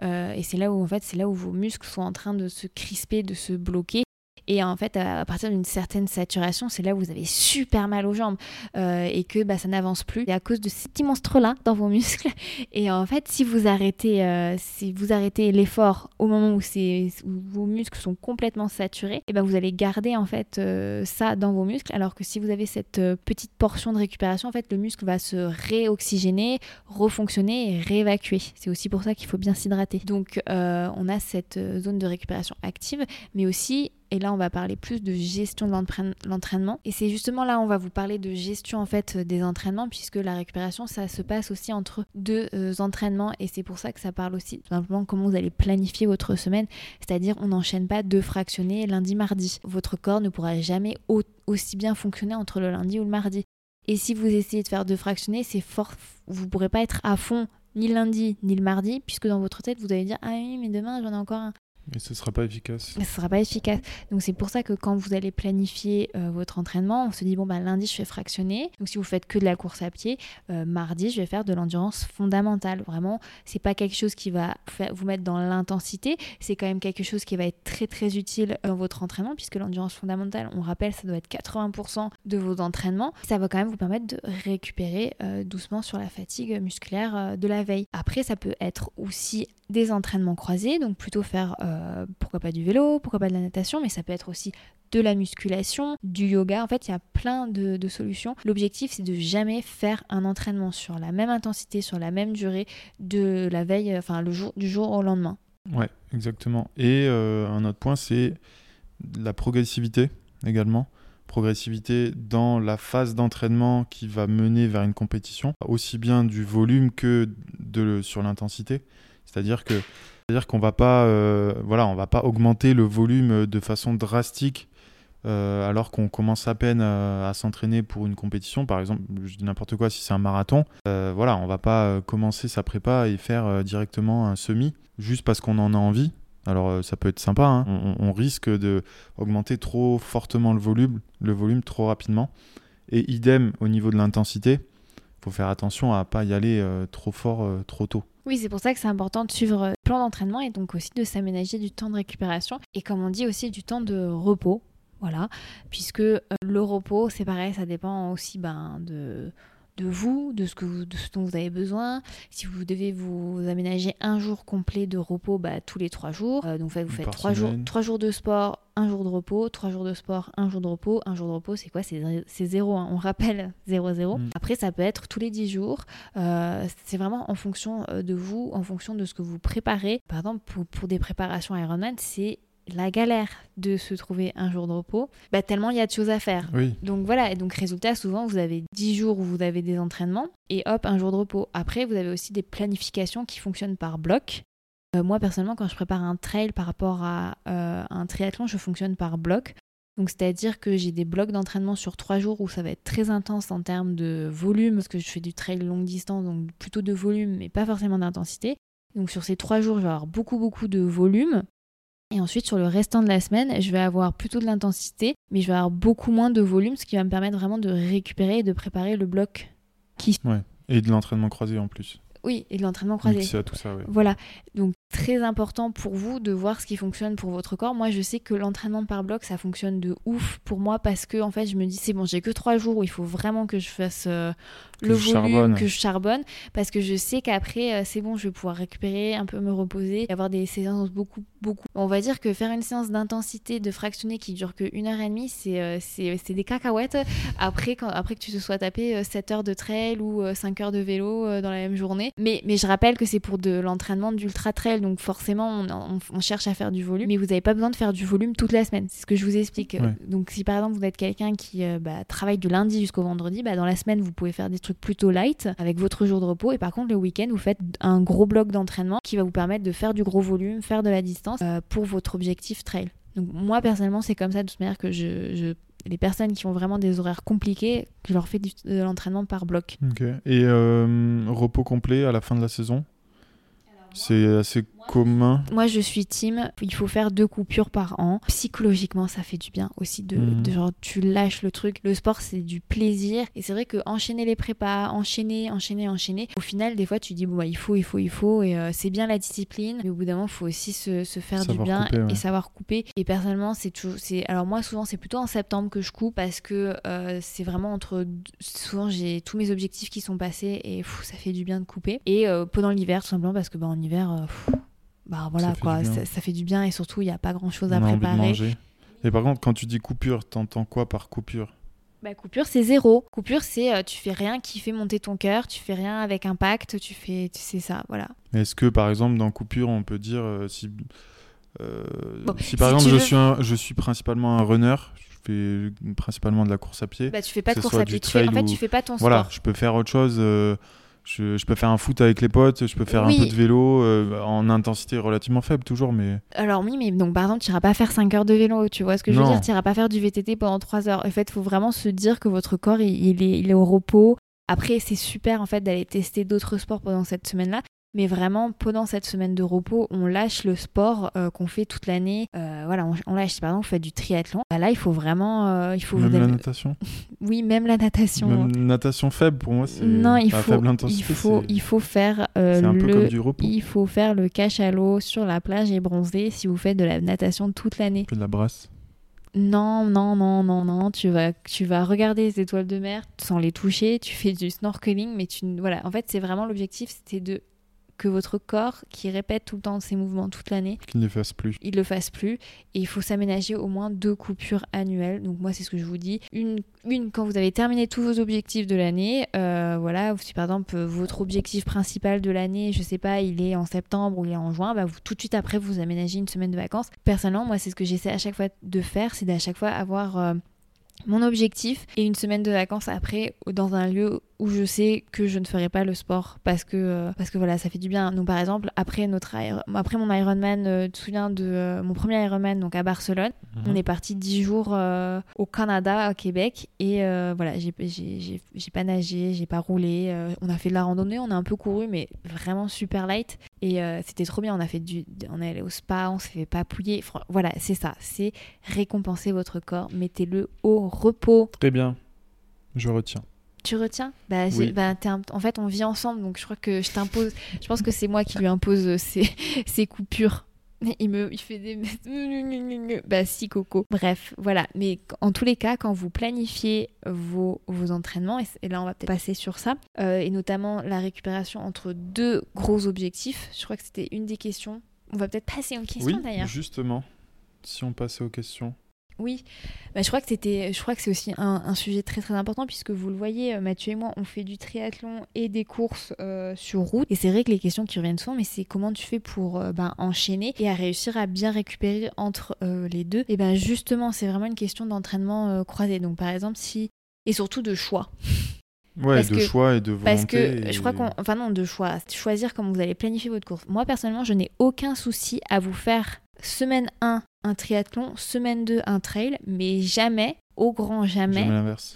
Et c'est là où en fait c'est là où vos muscles sont en train de se crisper, de se bloquer. Et en fait, à partir d'une certaine saturation, c'est là où vous avez super mal aux jambes euh, et que bah, ça n'avance plus. Et à cause de ces petits monstres-là dans vos muscles. Et en fait, si vous arrêtez, euh, si vous arrêtez l'effort au moment où, où vos muscles sont complètement saturés, et ben vous allez garder en fait euh, ça dans vos muscles. Alors que si vous avez cette petite portion de récupération, en fait, le muscle va se réoxygéner, refonctionner et réévacuer. C'est aussi pour ça qu'il faut bien s'hydrater. Donc, on a cette zone de récupération active, mais aussi et là, on va parler plus de gestion de l'entraîne- l'entraînement. Et c'est justement là, on va vous parler de gestion en fait des entraînements, puisque la récupération, ça se passe aussi entre deux euh, entraînements. Et c'est pour ça que ça parle aussi tout simplement comment vous allez planifier votre semaine. C'est-à-dire, on n'enchaîne pas deux fractionnés lundi, mardi. Votre corps ne pourra jamais au- aussi bien fonctionner entre le lundi ou le mardi. Et si vous essayez de faire deux fractionnés, c'est fort. Vous pourrez pas être à fond ni lundi ni le mardi, puisque dans votre tête, vous allez dire Ah oui, mais demain, j'en ai encore un. Et ce sera pas efficace. Ce sera pas efficace. Donc c'est pour ça que quand vous allez planifier euh, votre entraînement, on se dit bon bah lundi je fais fractionner. Donc si vous faites que de la course à pied, euh, mardi je vais faire de l'endurance fondamentale. Vraiment, c'est pas quelque chose qui va vous mettre dans l'intensité, c'est quand même quelque chose qui va être très très utile dans votre entraînement puisque l'endurance fondamentale, on rappelle, ça doit être 80% de vos entraînements. Ça va quand même vous permettre de récupérer euh, doucement sur la fatigue musculaire de la veille. Après ça peut être aussi des entraînements croisés, donc plutôt faire euh, pourquoi pas du vélo, pourquoi pas de la natation, mais ça peut être aussi de la musculation, du yoga. En fait, il y a plein de, solutions. L'objectif, c'est de jamais faire un entraînement sur la même intensité, sur la même durée de la veille, enfin le jour du jour au lendemain. Ouais, exactement. Et euh, un autre point, c'est la progressivité également. Progressivité dans la phase d'entraînement qui va mener vers une compétition, aussi bien du volume que de, sur l'intensité. C'est-à-dire que qu'on va pas euh, on va pas augmenter le volume de façon drastique euh, alors qu'on commence à peine euh, à s'entraîner pour une compétition, par exemple, je dis n'importe quoi, si c'est un marathon, voilà, on va pas commencer sa prépa et faire directement un semi juste parce qu'on en a envie. Alors ça peut être sympa, hein. on, risque de augmenter trop fortement le volume, le volume trop rapidement. Et idem au niveau de l'intensité, faut faire attention à pas y aller trop fort trop tôt. Oui, c'est pour ça que c'est important de suivre le plan d'entraînement et donc aussi de s'aménager du temps de récupération et comme on dit aussi du temps de repos. Voilà, puisque euh, le repos, c'est pareil, ça dépend aussi ben, de, de vous, de ce, que vous- de ce dont vous avez besoin. Si vous devez vous aménager un jour complet de repos bah, tous les trois jours, euh, donc vous faites trois jours, trois jours de sport, un jour de repos, trois jours de sport, un jour de repos. Un jour de repos, c'est quoi? C'est zé- C'est zéro, hein. on rappelle, zéro, zéro. Mm. Après, ça peut être tous les dix jours. Euh, c'est vraiment en fonction euh, de vous, en fonction de ce que vous préparez. Par exemple, pour, pour des préparations Ironman, c'est la galère de se trouver un jour de repos, bah, tellement il y a de choses à faire. Oui, Donc voilà, et donc résultat, souvent vous avez 10 jours où vous avez des entraînements et hop, un jour de repos. Après, vous avez aussi des planifications qui fonctionnent par bloc. Euh, moi, personnellement, quand je prépare un trail par rapport à euh, un triathlon, je fonctionne par bloc. Donc c'est-à-dire que j'ai des blocs d'entraînement sur 3 jours où ça va être très intense en termes de volume, parce que je fais du trail longue distance, donc plutôt de volume, mais pas forcément d'intensité. Donc sur ces 3 jours, je vais avoir beaucoup, beaucoup de volume. Et ensuite, sur le restant de la semaine, je vais avoir plutôt de l'intensité, mais je vais avoir beaucoup moins de volume, ce qui va me permettre vraiment de récupérer et de préparer le bloc qui... et de l'entraînement croisé en plus. Oui, et de l'entraînement croisé. Tout ça. Voilà, donc très important pour vous de voir ce qui fonctionne pour votre corps. Moi, je sais que l'entraînement par bloc, ça fonctionne de ouf pour moi parce que en fait, je me dis c'est bon, j'ai que trois jours où il faut vraiment que je fasse euh, le je volume, charbonne. que je charbonne, parce que je sais qu'après, euh, c'est bon, je vais pouvoir récupérer, un peu me reposer, avoir des séances beaucoup, beaucoup. On va dire que faire une séance d'intensité de fractionné qui dure que une heure et demie, c'est euh, c'est c'est des cacahuètes. Après, quand, après que tu te sois tapé euh, 7 heures de trail ou euh, 5 heures de vélo euh, dans la même journée. Mais, mais je rappelle que c'est pour de l'entraînement d'ultra trail, donc forcément on, on- on cherche à faire du volume, mais vous n'avez pas besoin de faire du volume toute la semaine. C'est ce que je vous explique. Ouais. Donc si par exemple vous êtes quelqu'un qui euh, bah, travaille du lundi jusqu'au vendredi, bah, dans la semaine vous pouvez faire des trucs plutôt light avec votre jour de repos, et par contre le week-end vous faites un gros bloc d'entraînement qui va vous permettre de faire du gros volume, faire de la distance euh, pour votre objectif trail. Donc moi personnellement c'est comme ça de toute manière que je, je- les personnes qui ont vraiment des horaires compliqués, je leur fais du- de l'entraînement par bloc. Ok. Et euh, repos complet à la fin de la saison? C'est assez commun. Moi je suis team, il faut faire deux coupures par an. Psychologiquement ça fait du bien aussi de, Mhm. de genre tu lâches le truc. Le sport c'est du plaisir et c'est vrai que enchaîner les prépas, enchaîner, enchaîner, enchaîner. Au final des fois tu dis bon bah il faut, il faut, il faut et euh, c'est bien la discipline, mais au bout d'un moment il faut aussi se, se faire du bien couper, ouais. et savoir couper. Et personnellement c'est toujours, c'est alors moi souvent c'est plutôt en septembre que je coupe parce que euh, c'est vraiment entre souvent j'ai tous mes objectifs qui sont passés et pff, ça fait du bien de couper. Et euh, pendant l'hiver tout simplement parce que bah en hiver euh, pff, bah voilà Ça fait quoi, du bien. ça, ça fait du bien et surtout il n'y a pas grand chose On à a envie de préparer. manger. Et par contre, quand tu dis coupure, t'entends quoi par coupure? Bah, coupure, c'est zéro. Coupure, c'est euh, tu fais rien qui fait monter ton cœur, tu fais rien avec impact, tu fais. C'est ça, voilà. Est-ce que par exemple dans coupure on peut dire euh, si euh, Bon, si par si exemple tu je veux- suis un- je suis principalement un runner, je fais principalement de la course à pied. Bah, tu fais pas de course à du pied. Tu fais- En fait, tu fais pas ton voilà, sport. je peux faire autre chose. Je, je peux faire un foot avec les potes, je peux faire Oui. un peu de vélo euh, en intensité relativement faible toujours, mais Alors, oui, mais donc par exemple, tu iras pas faire 5 heures de vélo, tu vois ce que je veux dire? Tu iras pas faire du VTT pendant 3 heures. En fait, il faut vraiment se dire que votre corps, il, il est, il est au repos. Après, c'est super en fait d'aller tester d'autres sports pendant cette semaine-là. Mais vraiment, pendant cette semaine de repos, on lâche le sport euh, qu'on fait toute l'année. Euh, voilà, on, on lâche. Par exemple, vous faites du triathlon, bah là, il faut vraiment. euh, il faut même la natation. Oui, même la natation. Même natation faible pour moi c'est Non, il à faut, faible il faut, il faut faire c'est un peu comme du repos. il faut faire le cachalot sur la plage et bronzer si vous faites de la natation toute l'année. On fait de la brasse. Non, non, non, non, non, tu vas, tu vas regarder les étoiles de mer sans les toucher, tu fais du snorkeling, mais tu, voilà, en fait, c'est vraiment l'objectif, c'était de que votre corps, qui répète tout le temps ses mouvements toute l'année, Qu'il ne les fasse plus. il le fasse plus et il faut s'aménager au moins deux coupures annuelles. Donc moi c'est ce que je vous dis. Une, une quand vous avez terminé tous vos objectifs de l'année, euh, voilà, si par exemple euh, votre objectif principal de l'année, je sais pas, il est en septembre ou il est en juin, bah vous tout de suite après vous aménagez une semaine de vacances. Personnellement moi c'est ce que j'essaie à chaque fois de faire, c'est d'à chaque fois avoir euh, mon objectif et une semaine de vacances après dans un lieu où je sais que je ne ferai pas le sport parce que euh, parce que voilà ça fait du bien. Donc par exemple après notre après mon Ironman euh, tu te souviens de euh, mon premier Ironman donc à Barcelone. Mhm. on est parti 10 jours au Canada à Québec. Et voilà j'ai pas nagé j'ai pas roulé on a fait de la randonnée on a un peu couru mais vraiment super light. Et c'était trop bien. On a fait du on est allé au spa on s'est fait papouiller. Fran- voilà c'est ça. C'est récompenser votre corps. Mettez-le au repos. Très bien. Je retiens. Tu retiens bah, Oui. bah, un- En fait, on vit ensemble, donc je crois que je t'impose. Je pense que c'est moi qui lui impose euh, ces, ces coupures. Il me il fait des. Bah, si, Coco. Bref, voilà. Mais en tous les cas, quand vous planifiez vos, vos entraînements, et, là, on va peut-être passer sur ça, euh, et notamment la récupération entre deux gros objectifs, je crois que c'était une des questions. On va peut-être passer aux questions oui, d'ailleurs. justement. Si on passait aux questions. Oui, bah, je crois que c'était, je crois que c'est aussi un, un sujet très très important puisque vous le voyez, euh, Mathieu et moi, on fait du triathlon et des courses euh, sur route. Et c'est vrai que les questions qui reviennent souvent, mais c'est comment tu fais pour euh, ben, enchaîner et à réussir à bien récupérer entre euh, les deux? Et ben justement, c'est vraiment une question d'entraînement croisé. Donc par exemple, si et surtout de choix. Ouais, Parce de que- choix et de volonté. Parce que et- je crois qu'on. Enfin, non, de choix. Choisir comment vous allez planifier votre course. Moi, personnellement, je n'ai aucun souci à vous faire semaine 1 un triathlon, semaine 2 un trail, mais jamais, au grand jamais,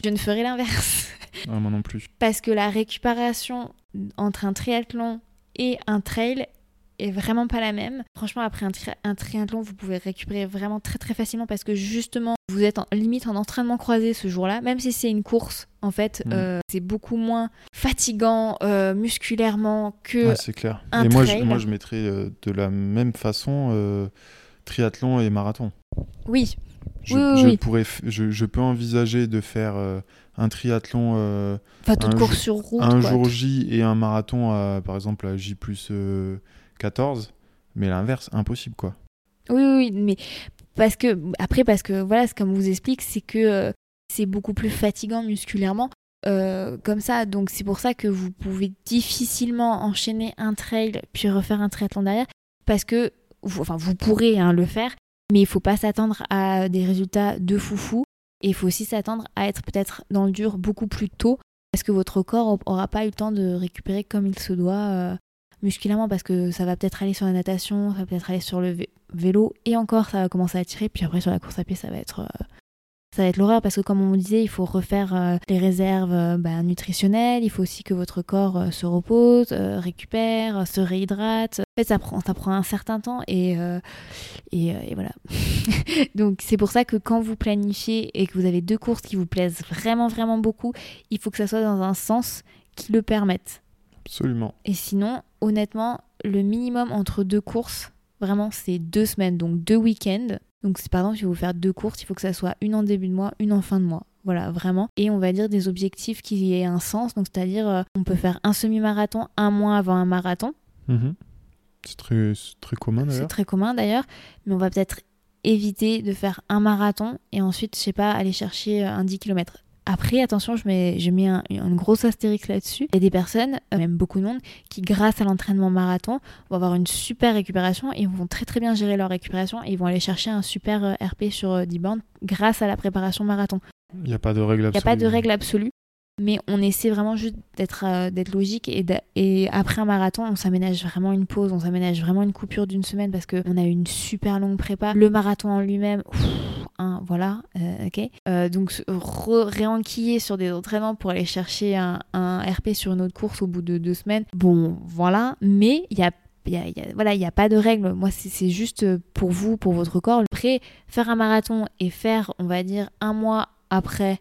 je ne ferai l'inverse. Ah, moi non plus. Parce que la récupération entre un triathlon et un trail est vraiment pas la même. Franchement, après un, tri- un triathlon, vous pouvez récupérer vraiment très très facilement parce que justement, vous êtes en, limite en entraînement croisé ce jour-là. Même si c'est une course, en fait, Mm. euh, c'est beaucoup moins fatigant euh, musculairement que. Ouais, c'est clair. un et moi, je, moi, je mettrais euh, de la même façon euh, triathlon et marathon. Oui, Je, Oui, oui, je oui. pourrais, je, je peux envisager de faire euh, un triathlon euh, enfin toute Un course sur route. un quoi. jour J et un marathon, à, par exemple à J plus euh, 14, mais l'inverse, impossible quoi. Oui, oui, mais parce que après parce que voilà, ce comme vous explique, c'est que euh, c'est beaucoup plus fatigant musculairement. euh, comme ça, donc c'est pour ça que vous pouvez difficilement enchaîner un trail puis refaire un triathlon derrière, parce que, vous, enfin, vous pourrez hein, le faire, mais il faut pas s'attendre à des résultats de foufou, et il faut aussi s'attendre à être peut-être dans le dur beaucoup plus tôt, parce que votre corps aura pas eu le temps de récupérer comme il se doit euh, musculairement, parce que ça va peut-être aller sur la natation, ça va peut-être aller sur le, vé- vélo et encore ça va commencer à tirer. Puis après sur la course à pied ça va être euh, ça va être l'horreur parce que comme on disait, il faut refaire euh, les réserves euh, bah, nutritionnelles, il faut aussi que votre corps se repose, récupère, se réhydrate. En fait, ça prend, ça prend un certain temps et, et, et, voilà. Donc c'est pour ça que quand vous planifiez et que vous avez deux courses qui vous plaisent vraiment vraiment beaucoup, il faut que ça soit dans un sens qui le permette. Absolument. Et sinon, honnêtement, le minimum entre deux courses, vraiment, c'est deux semaines, donc deux week-ends. Donc, par exemple, si vous faire deux courses, il faut que ça soit une en début de mois, une en fin de mois. Voilà, vraiment. Et on va dire des objectifs qui aient un sens. Donc, c'est-à-dire, euh, on peut faire un semi-marathon un mois avant un marathon. Mhm. C'est très, très commun d'ailleurs. C'est très commun d'ailleurs. Mais on va peut-être éviter de faire un marathon et ensuite, je sais pas, aller chercher un 10 km. Après, attention, je mets, je mets un, une grosse astérix là-dessus. Il y a des personnes, euh, même beaucoup de monde, qui grâce à l'entraînement marathon vont avoir une super récupération et vont très très bien gérer leur récupération et ils vont aller chercher un super euh, RP sur 10 euh, bandes grâce à la préparation marathon. Il n'y a pas de règle absolue. Il n'y a pas de règle absolue mais on essaie vraiment juste d'être euh, d'être logique et, et, après un marathon on s'aménage vraiment une pause on s'aménage vraiment une coupure d'une semaine parce qu'on a une super longue prépa le marathon en lui-même hein, voilà euh, ok euh, donc réenquiller sur des entraînements pour aller chercher un, un, RP sur une autre course au bout de deux semaines bon voilà mais il y a voilà, il n'y a pas de règle. Moi, c'est juste pour vous, pour votre corps. Après, faire un marathon et faire, on va dire, un mois après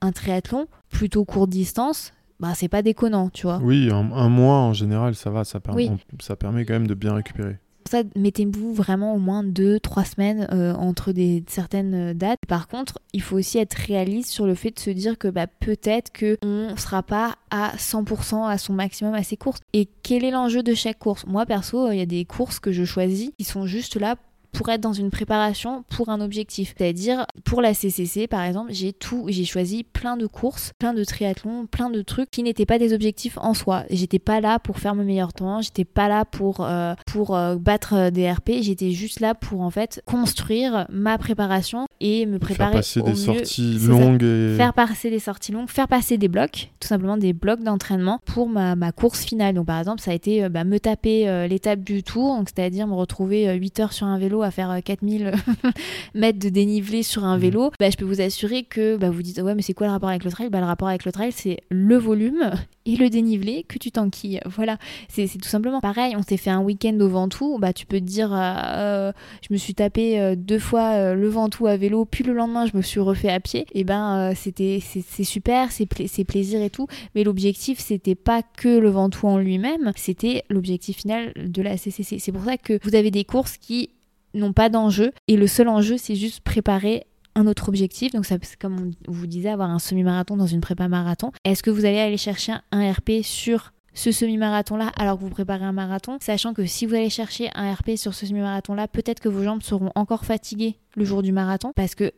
un triathlon plutôt courte distance, bah c'est pas déconnant, tu vois. Oui, un, mois en général, ça va, ça, permet, ça permet quand même de bien récupérer. Ça, mettez-vous vraiment au moins 2-3 semaines euh, entre des, certaines euh, dates. Par contre, il faut aussi être réaliste sur le fait de se dire que bah, peut-être qu'on ne sera pas à 100% à son maximum à ses. Et quel est l'enjeu de chaque course? Moi, perso, il y a des courses que je choisis qui sont juste là pour être dans une préparation pour un objectif. C'est-à-dire, pour la CCC, par exemple, j'ai tout, j'ai choisi plein de courses, plein de triathlons, plein de trucs qui n'étaient pas des objectifs en soi. J'étais pas là pour faire mon meilleur temps, j'étais pas là pour, euh, pour euh, battre euh, des RP, j'étais juste là pour en fait construire ma préparation et me préparer faire passer au des mieux. sorties longues et... faire passer des sorties longues, faire passer des blocs, tout simplement des blocs d'entraînement pour ma, ma, course finale. Donc par exemple, ça a été bah, me taper l'étape du tour, c'est-à-dire me retrouver 8 heures sur un vélo à faire 4000 euh, mètres de dénivelé sur un mmh. vélo, bah, je peux vous assurer que bah, vous dites ouais mais c'est quoi le rapport avec le trail? Bah, Le rapport avec le trail c'est le volume et le dénivelé que tu t'enquilles. Voilà, c'est tout simplement pareil. On s'est fait un week-end au Ventoux, bah tu peux te dire euh, euh, je me suis tapé deux fois le Ventoux à vélo, puis le lendemain je me suis refait à pied. Et ben c'était c'est super, c'est plaisir et tout, mais l'objectif c'était pas que le Ventoux en lui-même, c'était l'objectif final de la CCC. C'est pour ça que vous avez des courses qui n'ont pas d'enjeu. Et le seul enjeu, c'est juste préparer un autre objectif. Donc, ça, comme on vous disait, avoir un semi-marathon dans une prépa marathon. Est-ce que vous allez aller chercher un RP sur ce semi-marathon-là alors que vous préparez un marathon, sachant que si vous allez chercher un RP sur ce semi-marathon-là, peut-être que vos jambes seront encore fatiguées le jour du marathon parce que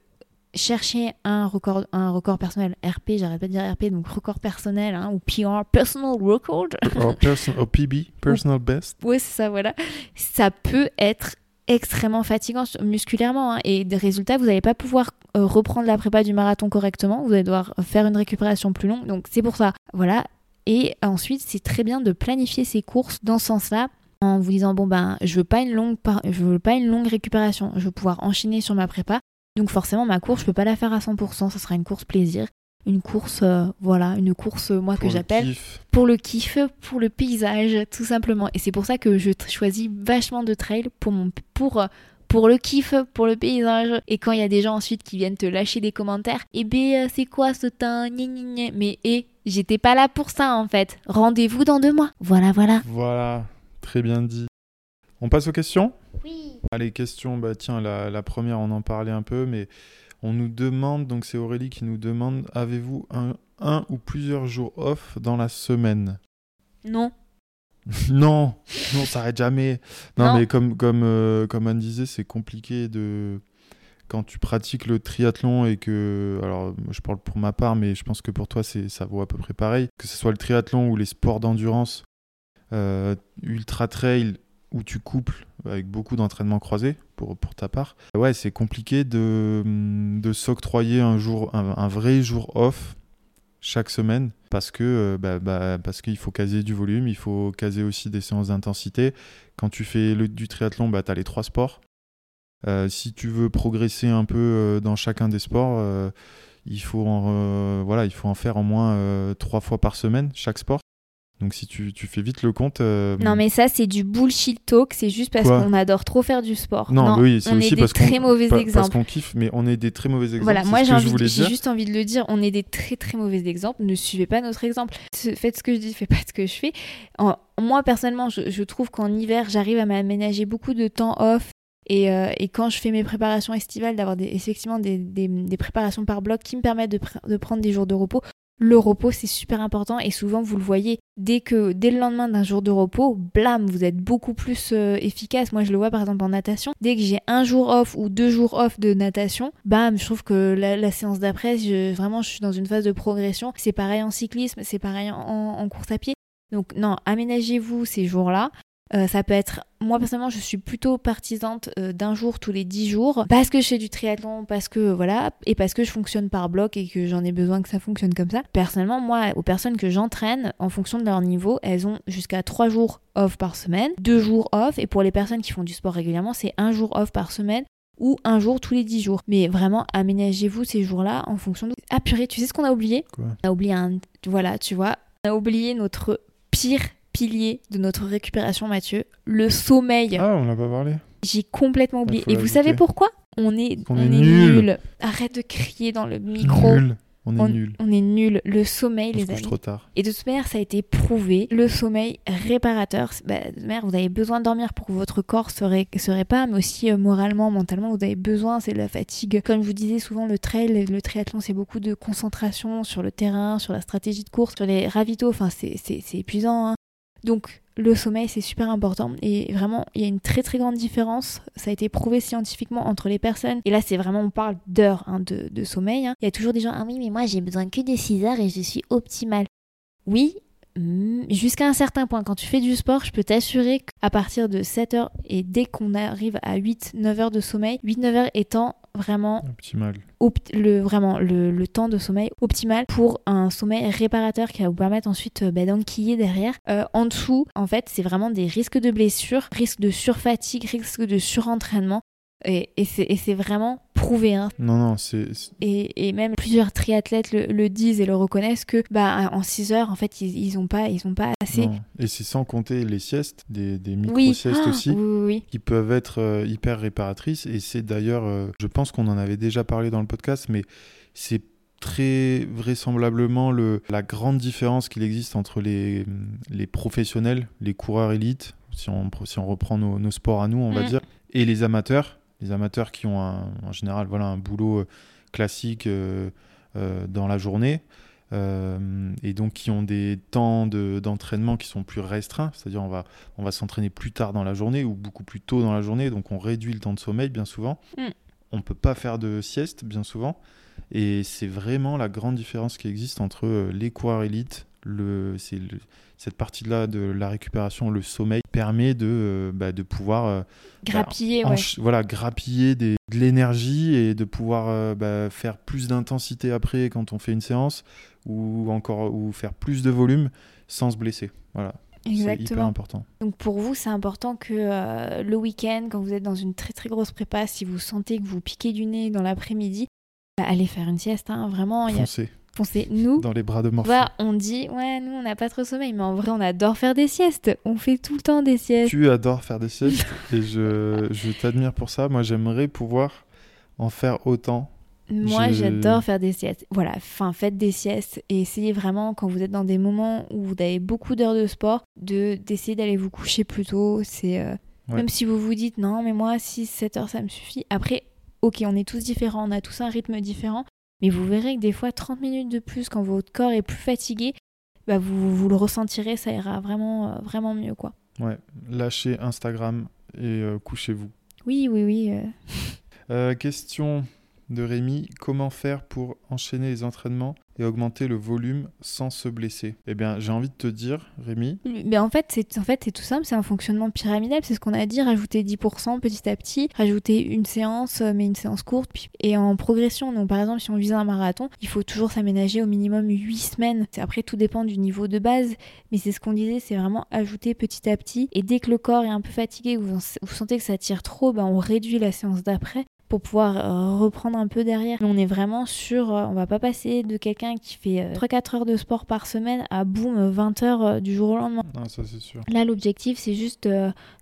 chercher un record, un record personnel, RP, j'arrête pas de dire RP, donc record personnel hein, ou PR, personal record. Ou PB, personal best. Oui, c'est ça, voilà. Ça peut être extrêmement fatigant musculairement hein, et des résultats vous n'allez pas pouvoir euh, reprendre la prépa du marathon correctement vous allez devoir faire une récupération plus longue donc c'est pour ça. Voilà. Et ensuite c'est très bien de planifier ses courses dans ce sens là en vous disant bon ben je veux pas une longue je veux pas une longue récupération je veux pouvoir enchaîner sur ma prépa donc forcément ma course je peux pas la faire à 100% ça sera une course plaisir une course, euh, voilà, une course, euh, moi, que j'appelle pour le kiff, pour le paysage, tout simplement. Et c'est pour ça que je choisis vachement de trail pour, mon, pour, euh, pour le kiff, pour le paysage. Et quand il y a des gens ensuite qui viennent te lâcher des commentaires, eh ben, c'est quoi ce temps Mais, et j'étais pas là pour ça, en fait. Rendez-vous dans deux mois. Voilà, voilà. Voilà, très bien dit. On passe aux questions? Oui. Allez, questions, bah tiens, la, la première, on en parlait un peu, mais on nous demande, donc c'est Aurélie qui nous demande, avez-vous un, un ou plusieurs jours off dans la semaine Non. non, non, ça s'arrête jamais. Non, mais comme, comme, euh, comme Anne disait, c'est compliqué de. Quand tu pratiques le triathlon et que. Alors, je parle pour ma part, mais je pense que pour toi, ça vaut à peu près pareil. Que ce soit le triathlon ou les sports d'endurance, euh, ultra trail, où tu couples avec beaucoup d'entraînements croisés pour, ta part. Ouais, c'est compliqué de, s'octroyer un, jour, un, vrai jour off chaque semaine parce que euh, bah, bah, parce qu'il faut caser du volume, il faut caser aussi des séances d'intensité. Quand tu fais du triathlon, bah, tu as les trois sports. Euh, si tu veux progresser un peu euh, dans chacun des sports, il, faut en, voilà, il faut en faire au moins trois fois par semaine, chaque sport. Donc si tu, tu fais vite le compte... euh, Non, mais ça, c'est du bullshit talk. C'est juste parce qu'on adore trop faire du sport. Non, mais oui, c'est on aussi parce qu'on- parce kiffe, mais on est des très mauvais exemples. Voilà, moi j'ai juste envie de le dire, on est des très très mauvais exemples, ne suivez pas notre exemple. Faites ce que je dis, faites pas ce que je fais. En- moi personnellement, je, je trouve qu'en hiver, j'arrive à m'aménager beaucoup de temps off. Et, euh, et quand je fais mes préparations estivales, d'avoir des, effectivement des, des- des préparations par bloc qui me permettent de, pr- de prendre des jours de repos. Le repos, c'est super important et souvent, vous le voyez, dès que dès le lendemain d'un jour de repos, blam, vous êtes beaucoup plus euh, efficace. Moi, je le vois par exemple en natation. Dès que j'ai un jour off ou deux jours off de natation, bam, je trouve que la, séance d'après, je- vraiment, je suis dans une phase de progression. C'est pareil en cyclisme, c'est pareil en, en course à pied. Donc non, aménagez-vous ces jours-là. Euh, ça peut être, moi personnellement, je suis plutôt partisante euh, d'un jour tous les dix jours parce que je fais du triathlon, parce que voilà, et parce que je fonctionne par bloc et que j'en ai besoin que ça fonctionne comme ça. Personnellement, moi, aux personnes que j'entraîne, en fonction de leur niveau, elles ont jusqu'à trois jours off par semaine, deux jours off, et pour les personnes qui font du sport régulièrement, c'est un jour off par semaine ou un jour tous les dix jours. Mais vraiment, aménagez-vous ces jours-là en fonction de... Ah purée, tu sais ce qu'on a oublié? Quoi? On a oublié un... Voilà, tu vois, on a oublié notre pire pilier de notre récupération, Mathieu, le sommeil. Ah, on l'a pas parlé. J'ai complètement oublié. Et vous savez pourquoi? On est, on est est nul. nul. Arrête de crier dans le micro. Nul. On est On, nul. on est nul. Le sommeil, On se les couche amis. trop tard. Et de toute manière, ça a été prouvé. Le sommeil réparateur, bah, de toute manière, vous avez besoin de dormir pour que votre corps se, ré- se répare, mais aussi euh, moralement, mentalement, vous avez besoin. C'est de la fatigue. Comme je vous disais souvent, le trail, le triathlon, c'est beaucoup de concentration sur le terrain, sur la stratégie de course, sur les ravitaux. Enfin, c'est épuisant. hein. Donc, le sommeil, c'est super important. Et vraiment, il y a une très très grande différence. Ça a été prouvé scientifiquement entre les personnes. Et là, c'est vraiment, on parle d'heures hein, de, sommeil. hein. Il y a toujours des gens, ah oui, mais moi, j'ai besoin que de 6 heures et je suis optimale. Oui, mm, jusqu'à un certain point. Quand tu fais du sport, je peux t'assurer qu'à partir de 7 heures et dès qu'on arrive à 8-9 heures de sommeil, 8-9 heures étant vraiment Optimal. opt- le, vraiment le, le temps de sommeil optimal pour un sommeil réparateur qui va vous permettre ensuite euh, bah, d'enquiller derrière. Euh, en dessous, en fait, c'est vraiment des risques de blessures, risques de surfatigue, risques de surentraînement. Et, et c'est vraiment prouvé. Hein. Non, non, c'est. Et, et même plusieurs triathlètes le, le disent et le reconnaissent que bah, en 6 heures, en fait, ils, ils ont pas, ils ont pas assez. non. Et c'est sans compter les siestes, des, des micro-siestes Ah, aussi. oui, oui, oui. qui peuvent être euh, hyper réparatrices. Et c'est d'ailleurs, euh, je pense qu'on en avait déjà parlé dans le podcast, mais c'est très vraisemblablement le, la grande différence qu'il existe entre les, les professionnels, les coureurs élites, si on, si on reprend nos, nos sports à nous, on va Mm. dire, et les amateurs. Les amateurs qui ont un- en général voilà, un boulot euh, classique euh, euh, dans la journée. euh, et donc qui ont des temps de- d'entraînement qui sont plus restreints, c'est-à-dire on va, on va s'entraîner plus tard dans la journée ou beaucoup plus tôt dans la journée, donc on réduit le temps de sommeil bien souvent. Mm. On peut pas faire de sieste bien souvent, et c'est vraiment la grande différence qui existe entre les coureurs élites, le, c'est le- cette partie-là de la récupération, le sommeil permet de, euh, bah, de pouvoir euh, Grappiller, ouais. ench- voilà, grappiller des- de l'énergie et de pouvoir euh, bah, faire plus d'intensité après quand on fait une séance ou encore ou faire plus de volume sans se blesser. Voilà, c'est hyper Exactement. important. Donc pour vous, c'est important que euh, le week-end, quand vous êtes dans une très très grosse prépa, si vous sentez que vous piquez du nez dans l'après-midi, bah, allez faire une sieste. hein. Vraiment, il y a Foncez. Nous, dans les bras de Morphée. bah, on dit, ouais, nous, on n'a pas trop sommeil, mais en vrai, on adore faire des siestes. On fait tout le temps des siestes. Tu adores faire des siestes et je, je t'admire pour ça. Moi, j'aimerais pouvoir en faire autant. Moi, j'adore faire des siestes. Voilà, enfin, faites des siestes et essayez vraiment, quand vous êtes dans des moments où vous avez beaucoup d'heures de sport, de d'essayer d'aller vous coucher plus tôt. C'est euh, Ouais. Même si vous vous dites, non, mais moi, 6-7 heures, ça me suffit. Après, ok, on est tous différents, on a tous un rythme différent, mais vous verrez que des fois, 30 minutes de plus, quand votre corps est plus fatigué, bah, vous, vous le ressentirez, ça ira vraiment, euh, vraiment mieux, quoi. Ouais, lâchez Instagram et euh, couchez-vous. Oui, oui, oui. euh, Euh, question de Rémi. Comment faire pour enchaîner les entraînements et augmenter le volume sans se blesser? Eh bien, j'ai envie de te dire, Rémi. Mais en fait, c'est en fait, tout simple, c'est un fonctionnement pyramidal, c'est ce qu'on a dit, rajouter 10% petit à petit, rajouter une séance, euh, mais une séance courte, et en progression. Donc par exemple, si on vise un marathon, il faut toujours s'aménager au minimum 8 semaines. Après, tout dépend du niveau de base, mais c'est ce qu'on disait, c'est vraiment ajouter petit à petit. Et dès que le corps est un peu fatigué, vous, vous sentez que ça tire trop, ben on réduit la séance d'après pour pouvoir euh, reprendre un peu derrière. on est vraiment sur, euh, on va pas passer de quelqu'un qui fait 3-4 euh, heures de sport par semaine à boum 20 heures du jour au lendemain. Non, ça c'est sûr. Là l'objectif c'est juste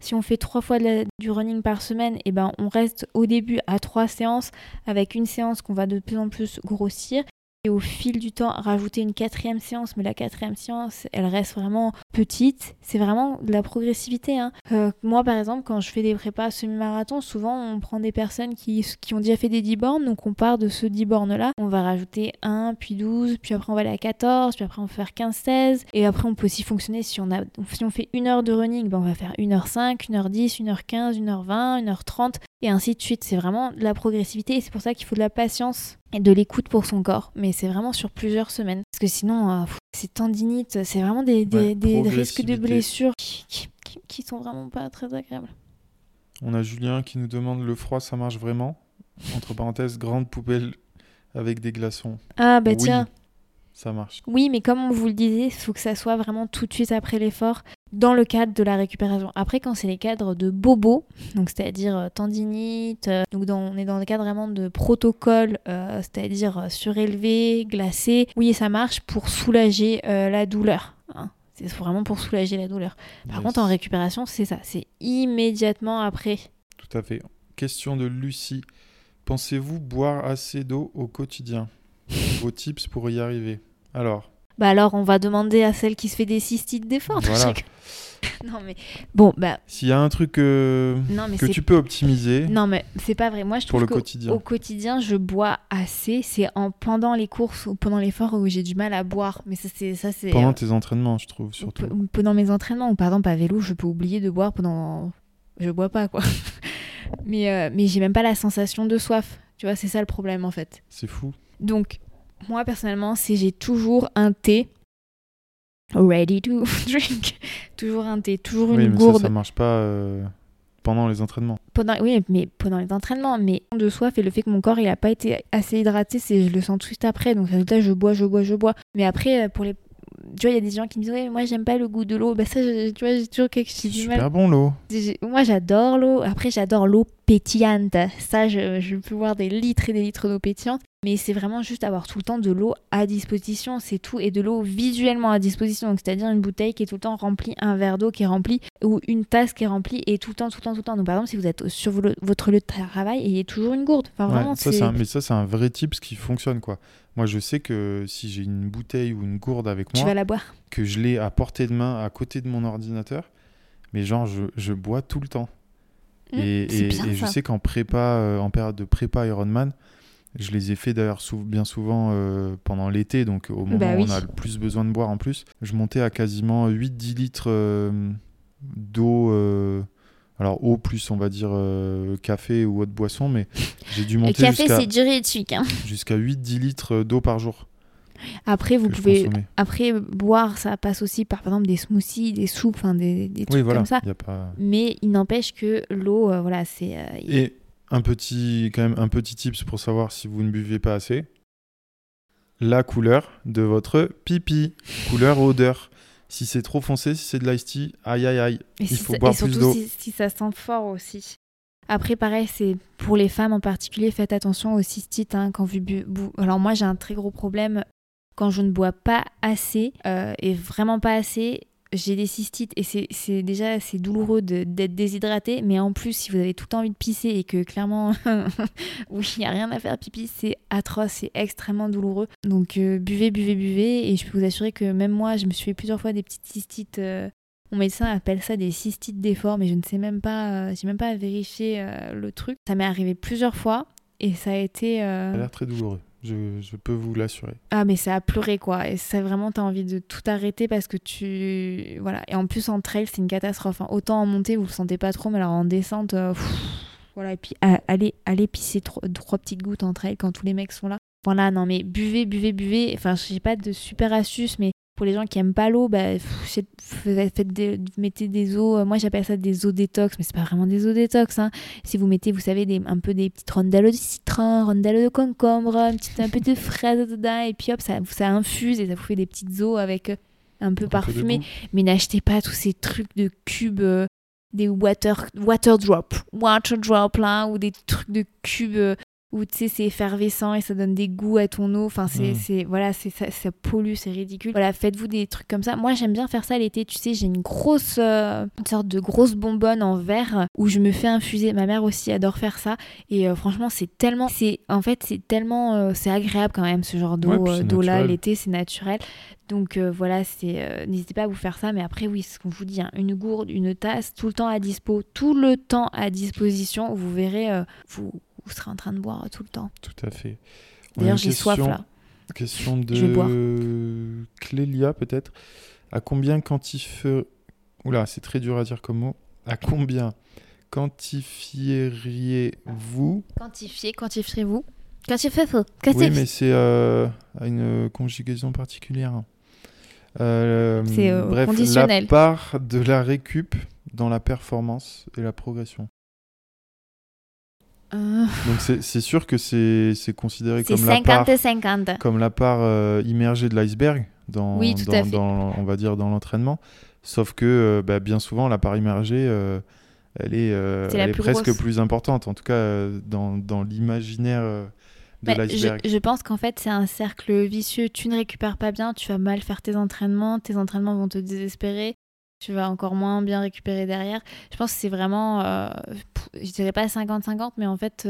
si on fait 3 fois du running par semaine, et eh ben on reste au début à 3 séances avec une séance qu'on va de plus en plus grossir et au fil du temps rajouter une quatrième séance, mais la quatrième séance, elle reste vraiment petite. C'est vraiment de la progressivité. Hein. Euh, moi, par exemple, quand je fais des prépas semi-marathon, souvent on prend des personnes qui, qui ont déjà fait des 10 bornes, donc on part de ce 10 bornes-là. On va rajouter 1, puis 12, puis après on va aller à 14, puis après on va faire 15-16. Et après on peut aussi fonctionner si on, a, si on fait une heure de running, ben on va faire 1h5, 1h10, 1h15, 1h20, 1h30 et ainsi de suite. C'est vraiment de la progressivité et c'est pour ça qu'il faut de la patience et de l'écoute pour son corps. Mais c'est vraiment sur plusieurs semaines. Parce que sinon, euh, c'est tendinite, c'est vraiment des, des, risques de blessures qui, qui, sont vraiment pas très agréables. On a Julien qui nous demande le froid, ça marche vraiment? Entre parenthèses, grande poubelle avec des glaçons. Ah bah tiens. Ça marche. Oui, mais comme on vous le disait, il faut que ça soit vraiment tout de suite après l'effort dans le cadre de la récupération. Après, quand c'est les cadres de bobo, donc c'est-à-dire euh, tendinite, euh, donc on est dans le cadre vraiment de protocole, euh, c'est-à-dire surélevé, glacé, oui, ça marche pour soulager la douleur. Hein. C'est vraiment pour soulager la douleur. Par contre, en récupération, c'est ça, c'est immédiatement après. Tout à fait. Question de Lucie. Pensez-vous boire assez d'eau au quotidien? Vos tips pour y arriver? Alors, bah alors on va demander à celle qui se fait des cystites d'effort. non mais bon bah. S'il y a un truc euh, que tu peux optimiser. Non mais c'est pas vrai. Moi je trouve qu'au quotidien je bois assez. C'est en pendant les courses ou pendant l'effort où j'ai du mal à boire. Mais ça c'est ça c'est. Pendant euh, tes entraînements je trouve surtout. Pendant mes entraînements ou par exemple à vélo je peux oublier de boire pendant. Je bois pas quoi. mais euh, mais j'ai même pas la sensation de soif. Tu vois c'est ça le problème en fait. C'est fou. Donc moi, personnellement, c'est j'ai toujours un thé ready to drink. toujours un thé, toujours une mais gourde. Ça, ça marche pas euh, pendant les entraînements. Pendant, oui, mais pendant les entraînements. Mais de soif et le fait que mon corps il a pas été assez hydraté, c'est je le sens tout de suite après. Donc résultat, je bois, je bois, je bois. Mais après, euh, pour les tu vois, il y a des gens qui me disent Ouais, moi j'aime pas le goût de l'eau. Bah, ça, tu vois, j'ai toujours quelque chose. C'est super bon l'eau. Moi j'adore l'eau. Après, j'adore l'eau pétillante. Ça, je, je, peux boire des litres et des litres d'eau pétillante. Mais c'est vraiment juste avoir tout le temps de l'eau à disposition, c'est tout. Et de l'eau visuellement à disposition. Donc, c'est-à-dire une bouteille qui est tout le temps remplie, un verre d'eau qui est rempli, ou une tasse qui est remplie, et tout le temps, tout le temps, tout le temps. Donc, par exemple, si vous êtes sur votre lieu de travail, il y a toujours une gourde. Enfin, vraiment, ça, un, mais ça, c'est un vrai type qui fonctionne, quoi. Moi, je sais que si j'ai une bouteille ou une gourde avec moi, tu vas la boire. que je l'ai à portée de main à côté de mon ordinateur, mais genre, je, je bois tout le temps. Mmh, et, et, je sais qu'en prépa, euh, en période de prépa Ironman, je les ai fait d'ailleurs bien souvent euh, pendant l'été, donc au moment bah où on a le plus besoin de boire en plus. Je montais à quasiment 8-10 litres euh, d'eau. Alors eau plus on va dire café ou autre boisson, mais j'ai dû monter café c'est diurétique. Hein. Jusqu'à 8-10 litres d'eau par jour. Après, vous pouvez. Après, boire, ça passe aussi par, par exemple, des smoothies, des soupes, des, des trucs comme ça. Mais il n'empêche que l'eau, euh, voilà, c'est. Euh, Et un petit, quand même, un petit tips pour savoir si vous ne buvez pas assez la couleur de votre pipi, couleur odeur. Si c'est trop foncé, si c'est de l'ice tea, aïe aïe aïe, il faut boire plus d'eau. Si, si ça sent fort aussi. Après, pareil, c'est pour les femmes en particulier, faites attention aux cystites hein, quand vous Alors moi, j'ai un très gros problème quand je ne bois pas assez, euh, et vraiment pas assez, j'ai des cystites et c'est déjà c'est douloureux d'être déshydraté, mais en plus si vous avez tout envie de pisser et que clairement oui il n'y a rien à faire pipi, c'est atroce, c'est extrêmement douloureux. Donc euh, buvez, buvez, buvez et je peux vous assurer que même moi je me suis fait plusieurs fois des petites cystites. Euh, mon médecin appelle ça des cystites d'effort, mais je ne sais même pas, j'ai même pas vérifié le truc. Ça m'est arrivé plusieurs fois et ça a été. Ça a l'air très douloureux. Je, peux vous l'assurer. Ah, mais ça a pleuré, quoi. Et c'est vraiment, t'as envie de tout arrêter parce que tu. Voilà. Et en plus, en trail, c'est une catastrophe. Hein. Autant en montée, vous le sentez pas trop, mais alors en descente. Euh, voilà, et puis allez, allez pisser trois, trois petites gouttes entre elles quand tous les mecs sont là. Voilà, non mais buvez, buvez, buvez. Enfin, j'ai pas de super astuce, mais pour les gens qui aiment pas l'eau, bah, pff, c'est- faites- faites des- mettez des eaux. euh, Moi, j'appelle ça des eaux détox, mais c'est pas vraiment des eaux détox. Hein. Si vous mettez, vous savez, des, un peu des petites rondelles de citron, rondelles de concombre, un, petit, un peu de fraise dedans, et puis hop, ça, ça infuse et ça vous fait des petites eaux avec euh, un peu parfumées. Mais n'achetez pas tous ces trucs de cubes, euh, des water, water drop, water drop là, ou des trucs de cubes où tu sais c'est effervescent et ça donne des goûts à ton eau. Enfin c'est, Mm. c'est voilà, c'est ça, ça pollue, c'est ridicule. Voilà, faites-vous des trucs comme ça. Moi j'aime bien faire ça l'été. Tu sais, j'ai une grosse, euh, une sorte de grosse bonbonne en verre où je me fais infuser. Ma mère aussi adore faire ça et euh, franchement c'est tellement, c'est en fait c'est tellement, euh, c'est agréable quand même ce genre d'eau, Ouais, d'eau là l'été c'est naturel. Donc voilà, c'est n'hésitez pas à vous faire ça. Mais après, oui, ce qu'on vous dit, hein, une gourde, une tasse, tout le temps à dispo, tout le temps à disposition. Vous verrez, vous, vous serez en train de boire tout le temps. Tout à fait. D'ailleurs, j'ai soif question- là. Question de. Clélia, peut-être. À combien quantifier... Oula, c'est très dur à dire comme mot. À combien quantifieriez-vous Quantifiez, quantifierez-vous Quantifiez-vous Oui, mais c'est euh, à une conjugaison particulière. Euh, C'est, euh, bref, conditionnel. la part de la récup dans la performance et la progression. Euh, Donc c'est sûr que c'est considéré comme la part 50-50. comme la part euh, immergée de l'iceberg dans, Oui, on va dire dans l'entraînement. Sauf que euh, bah, bien souvent la part immergée, elle est, C'est la elle est plus presque grosse. plus importante. En tout cas dans, dans l'imaginaire de Mais l'iceberg. je, je pense qu'en fait, c'est un cercle vicieux. Tu ne récupères pas bien, tu vas mal faire tes entraînements, tes entraînements vont te désespérer, tu vas encore moins bien récupérer derrière. Je pense que c'est vraiment, euh, je dirais pas 50-50, mais en fait,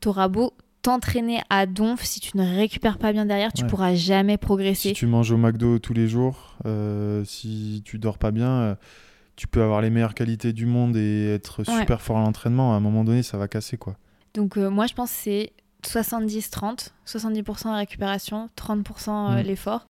tu auras beau t'entraîner à donf, si tu ne récupères pas bien derrière, tu Ouais. pourras jamais progresser. Si tu manges au McDo tous les jours, euh, si tu dors pas bien, euh, tu peux avoir les meilleures qualités du monde et être Ouais. super fort à l'entraînement. À un moment donné, ça va casser quoi. Donc euh, moi, je pense que c'est 70-30, 70% la récupération, 30% euh, Mm. l'effort.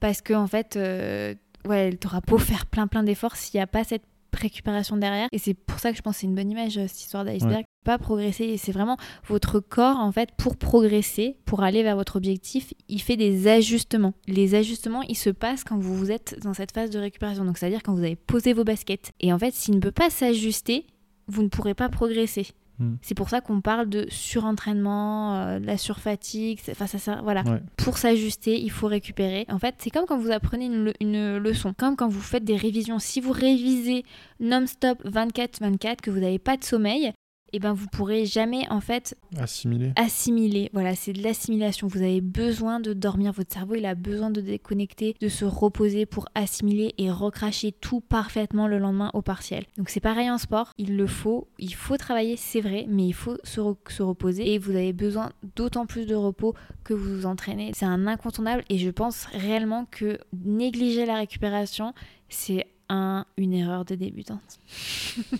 Parce que en fait, euh, ouais, t'auras beau faire plein plein d'efforts s'il n'y a pas cette récupération derrière. Et c'est pour ça que je pense que c'est une bonne image, euh, cette histoire d'iceberg. Pas progresser, et c'est vraiment votre corps, en fait, pour progresser, pour aller vers votre objectif, il fait des ajustements. Les ajustements, ils se passent quand vous vous êtes dans cette phase de récupération. Donc, c'est-à-dire quand vous avez posé vos baskets. Et en fait, s'il ne peut pas s'ajuster, vous ne pourrez pas progresser. Hmm. C'est pour ça qu'on parle de surentraînement, euh, de la surfatigue. Enfin, ça, sert- voilà. Ouais. Pour s'ajuster, il faut récupérer. En fait, c'est comme quand vous apprenez une leçon, comme quand vous faites des révisions. Si vous révisez non-stop 24-24, que vous n'avez pas de sommeil, eh ben vous pourrez jamais en fait Assimilé. assimiler. Voilà, c'est de l'assimilation. Vous avez besoin de dormir. Votre cerveau, il a besoin de déconnecter, de se reposer pour assimiler et recracher tout parfaitement le lendemain au partiel. Donc c'est pareil en sport. Il le faut. Il faut travailler, c'est vrai, mais il faut se, re- se reposer. Et vous avez besoin d'autant plus de repos que vous vous entraînez. C'est un incontournable. Et je pense réellement que négliger la récupération, c'est un, une erreur de débutante.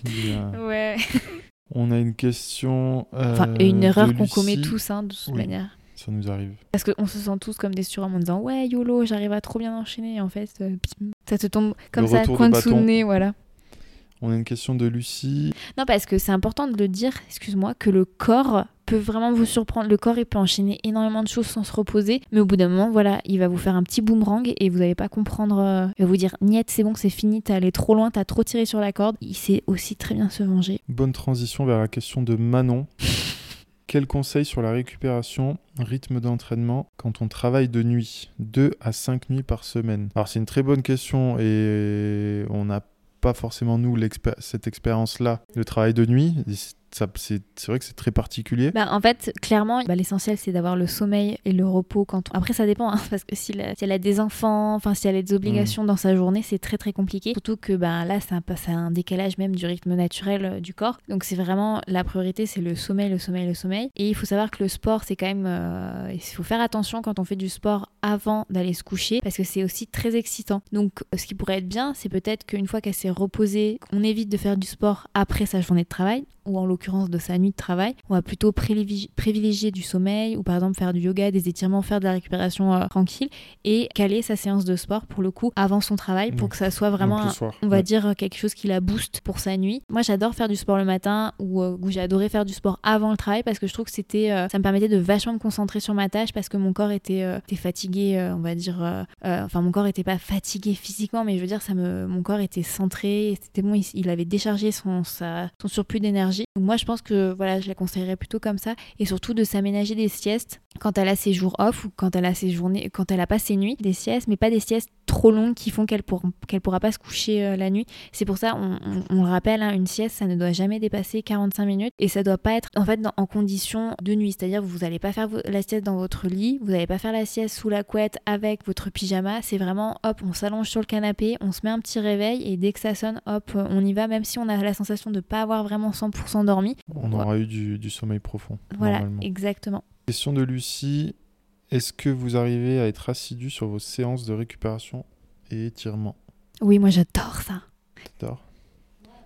Bien. Ouais. On a une question. euh, Enfin, et une erreur qu'on commet tous, hein, de toute Oui. manière. Ça nous arrive. Parce qu'on se sent tous comme des surhommes en disant Ouais, YOLO, j'arrive à trop bien enchaîner. Et en fait, euh, ça te tombe comme ça, retour de coin dessous le nez, voilà. On a une question de Lucie. Non, parce que c'est important de le dire, excuse-moi, que le corps peut vraiment vous surprendre. Le corps, il peut enchaîner énormément de choses sans se reposer. Mais au bout d'un moment, voilà, il va vous faire un petit boomerang et vous n'allez pas comprendre. euh, il va vous dire Niet, c'est bon, c'est fini, t'es allé trop loin, t'as trop tiré sur la corde. Il sait aussi très bien se venger. Bonne transition vers la question de Manon. Quel conseil sur la récupération, rythme d'entraînement quand on travaille de nuit 2 à 5 nuits par semaine? Alors c'est une très bonne question et on n'a pas forcément nous l'expé- cette expérience-là, le travail de nuit. C'est- vrai que c'est très particulier. Bah, en fait, clairement, bah, l'essentiel c'est d'avoir le sommeil et le repos. Quand on- Après, ça dépend, hein, parce que si, la- si elle a des enfants, enfin si elle a des obligations dans sa journée, c'est très très compliqué. Surtout que bah, là, c'est un, un décalage même du rythme naturel euh, du corps. Donc c'est vraiment la priorité, c'est le sommeil, le sommeil, le sommeil. Et il faut savoir que le sport, c'est quand même, euh, il faut faire attention quand on fait du sport avant d'aller se coucher, parce que c'est aussi très excitant. Donc ce qui pourrait être bien, c'est peut-être qu'une fois qu'elle s'est reposée, on évite de faire du sport après sa journée de travail. Ou en l'occurrence de sa nuit de travail, on va plutôt privilégier du sommeil ou par exemple faire du yoga, des étirements, faire de la récupération euh, tranquille et caler sa séance de sport pour le coup avant son travail pour que ça soit vraiment, on va dire, quelque chose qui la booste pour sa nuit. Moi j'adore faire du sport le matin ou, euh, j'ai adoré faire du sport avant le travail parce que je trouve que c'était, euh, ça me permettait de vachement me concentrer sur ma tâche parce que mon corps était, était fatigué, on va dire, enfin mon corps était pas fatigué physiquement mais je veux dire ça me, mon corps était centré, c'était bon, il, avait déchargé son, sa, son surplus d'énergie. Moi je pense que voilà, je la conseillerais plutôt comme ça. Et surtout de s'aménager des siestes quand elle a ses jours off ou quand elle a ses journées, quand elle a pas ses nuits, des siestes, mais pas des siestes trop longues qui font qu'elle pour, qu'elle pourra pas se coucher euh, la nuit. C'est pour ça, on, on, le rappelle, hein, une sieste, ça ne doit jamais dépasser 45 minutes et ça doit pas être en fait en condition de nuit. C'est-à-dire vous n'allez pas faire la sieste dans votre lit, vous n'allez pas faire la sieste sous la couette avec votre pyjama. C'est vraiment hop, on s'allonge sur le canapé, on se met un petit réveil et dès que ça sonne, hop, on y va, même si on a la sensation de pas avoir vraiment 100% dormi. On aura eu du, du sommeil profond. Voilà, exactement. Question de Lucie. Est-ce que vous arrivez à être assidu sur vos séances de récupération et étirement? Oui, moi j'adore ça. J'adore.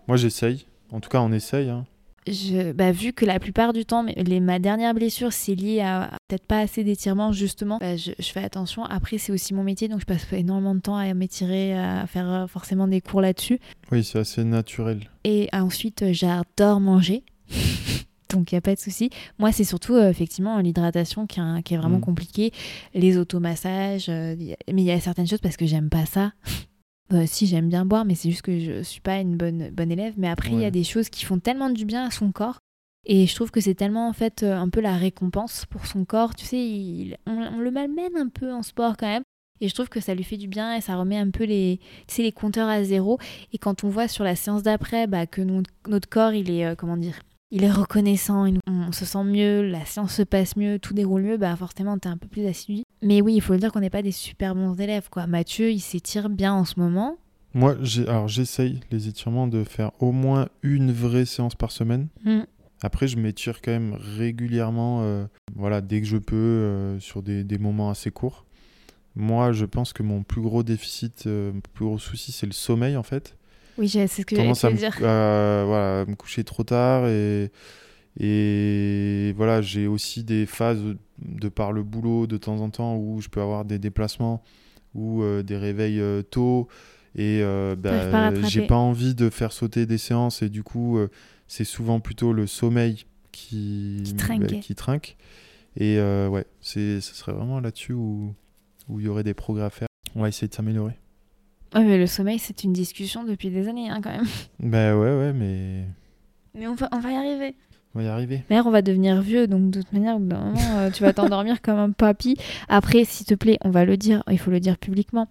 Moi j'essaye. En tout cas, on essaye. Hein. Je, bah, vu que la plupart du temps, les, ma dernière blessure, c'est lié à, peut-être pas assez d'étirement, justement, bah, je, je, fais attention. Après, c'est aussi mon métier, donc je passe énormément de temps à m'étirer, à faire euh, forcément des cours là-dessus. Oui, c'est assez naturel. Et ensuite, j'adore manger. donc il n'y a pas de souci. Moi, c'est surtout euh, effectivement l'hydratation qui, est vraiment mm. compliquée, les automassages, euh, mais il y a certaines choses parce que j'aime pas ça. Euh, si j'aime bien boire, mais c'est juste que je suis pas une bonne, bonne élève. Mais après, il y a des choses qui font tellement du bien à son corps. Et je trouve que c'est tellement en fait un peu la récompense pour son corps. Tu sais, on, le malmène un peu en sport quand même. Et je trouve que ça lui fait du bien et ça remet un peu les, les compteurs à zéro. Et quand on voit sur la séance d'après bah, que notre corps, il est, comment dire, il est reconnaissant, on se sent mieux, la séance se passe mieux, tout déroule mieux, bah forcément t'es un peu plus assidu. Mais oui, il faut le dire qu'on n'est pas des super bons élèves quoi. Mathieu, il s'étire bien en ce moment. Moi, alors j'essaye les étirements de faire au moins une vraie séance par semaine. Mm. Après, je m'étire quand même régulièrement, euh, voilà, dès que je peux, euh, sur des, moments assez courts. Moi, je pense que mon plus gros déficit, euh, mon plus gros souci, c'est le sommeil en fait. Oui, c'est ce que j'allais dire. À, voilà, me coucher trop tard et, et voilà, j'ai aussi des phases de par le boulot de temps en temps où je peux avoir des déplacements ou euh, des réveils euh, tôt et euh, bah, j'ai pas envie de faire sauter des séances et du coup c'est souvent plutôt le sommeil qui, qui, trinque. Bah, qui trinque. Et ouais, ce serait vraiment là-dessus où il y aurait des progrès à faire. On va essayer de s'améliorer. Ouais, mais le sommeil, c'est une discussion depuis des années, hein, quand même. Bah ouais, ouais, mais. Mais on va, on va y arriver. On va y arriver. Mère, on va devenir vieux, donc de toute manière, euh, tu vas t'endormir comme un papy. Après, s'il te plaît, on va le dire, il faut le dire publiquement.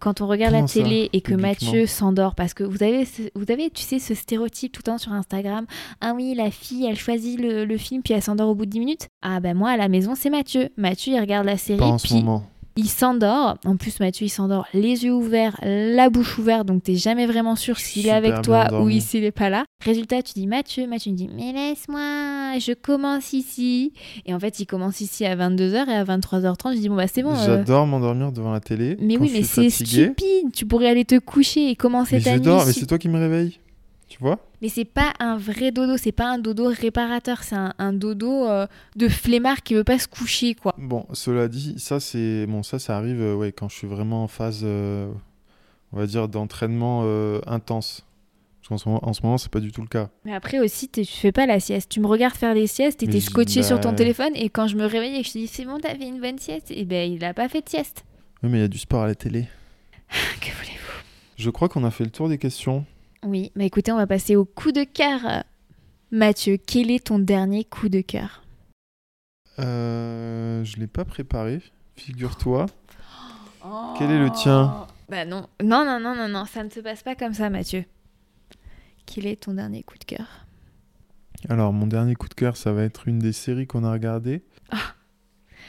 Quand on regarde la télé et que Mathieu s'endort, parce que vous avez, vous avez, tu sais, ce stéréotype tout le temps sur Instagram. Ah oui, la fille, elle choisit le, film, puis elle s'endort au bout de 10 minutes. Ah ben moi, à la maison, c'est Mathieu. Mathieu, il regarde la série. Pas en ce moment il s'endort. En plus, Mathieu, il s'endort les yeux ouverts, la bouche ouverte, donc t'es jamais vraiment sûr s'il est avec toi ou s'il est pas là. Résultat, tu dis Mathieu, Mathieu me dit Mais laisse-moi, je commence ici. Et en fait, il commence ici à 22h et à 23h30, je dis Bon, bah c'est bon. Euh. J'adore m'endormir devant la télé. Mais oui, mais c'est stupide. Tu pourrais aller te coucher et commencer mais ta nuit. Mais c'est toi qui me réveille. Tu vois mais c'est pas un vrai dodo, c'est pas un dodo réparateur, c'est un, dodo euh, de flemmard qui veut pas se coucher, quoi. Bon, cela dit, ça c'est bon, ça ça arrive, euh, ouais, quand je suis vraiment en phase, euh, on va dire d'entraînement intense. Parce qu'en ce moment, en ce moment, c'est pas du tout le cas. Mais après aussi, tu fais pas la sieste. Tu me regardes faire des siestes, t'étais scotché sur ton bah téléphone, et quand je me réveille et que je te dis c'est bon, t'as fait une bonne sieste, et ben il a pas fait de sieste. Oui, mais il y a du sport à la télé. que voulez-vous? Je crois qu'on a fait le tour des questions. Oui, bah écoutez, on va passer au coup de cœur. Mathieu, quel est ton dernier coup de cœur? Euh, Je l'ai pas préparé, figure-toi. Quel est le tien? Bah non, non, non, non, non, non, ça ne se passe pas comme ça, Mathieu. Quel est ton dernier coup de cœur? Alors, mon dernier coup de cœur, ça va être une des séries qu'on a regardées. Ah.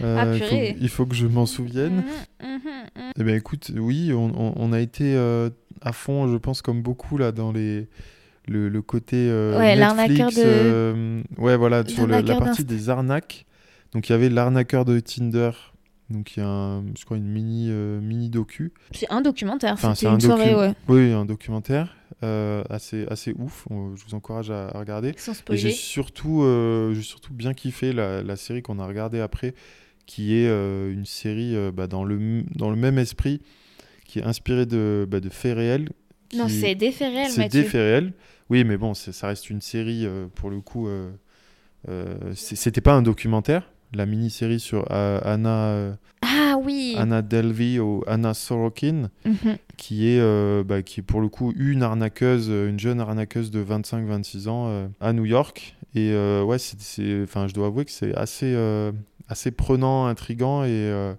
Euh, ah, il, faut, que je m'en souvienne. Mmh, mmh, mmh, eh bien, écoute, oui, on, a été euh, à fond, je pense, comme beaucoup là dans les le, le côté euh, ouais, Netflix. De... Euh, ouais, voilà, sur la partie des arnaques. Donc il y avait l'arnaqueur de Tinder Donc il y a, un, je crois, une mini, euh, mini docu. C'est un documentaire, Enfin, c'était c'est un une soirée, ouais. Oui, un documentaire euh, assez, assez ouf. Je vous encourage à, à regarder. Sans Et j'ai spoiler. surtout, j'ai surtout bien kiffé la, la série qu'on a regardée après, qui est euh, une série euh, bah, dans, le, dans le même esprit, qui est inspirée de, bah, de faits réels. Non, c'est des faits réels, C'est des faits réels. Oui, mais bon, ça reste une série, euh, pour le coup. C'était pas un documentaire. La mini-série sur Anna, Ah oui Anna Delvey ou Anna Sorokin, Mhm. qui est, bah, qui est pour le coup une arnaqueuse, une jeune arnaqueuse de 25-26 ans à New York. Et ouais, c'est, enfin, je dois avouer que c'est assez, assez prenant, intrigant et euh,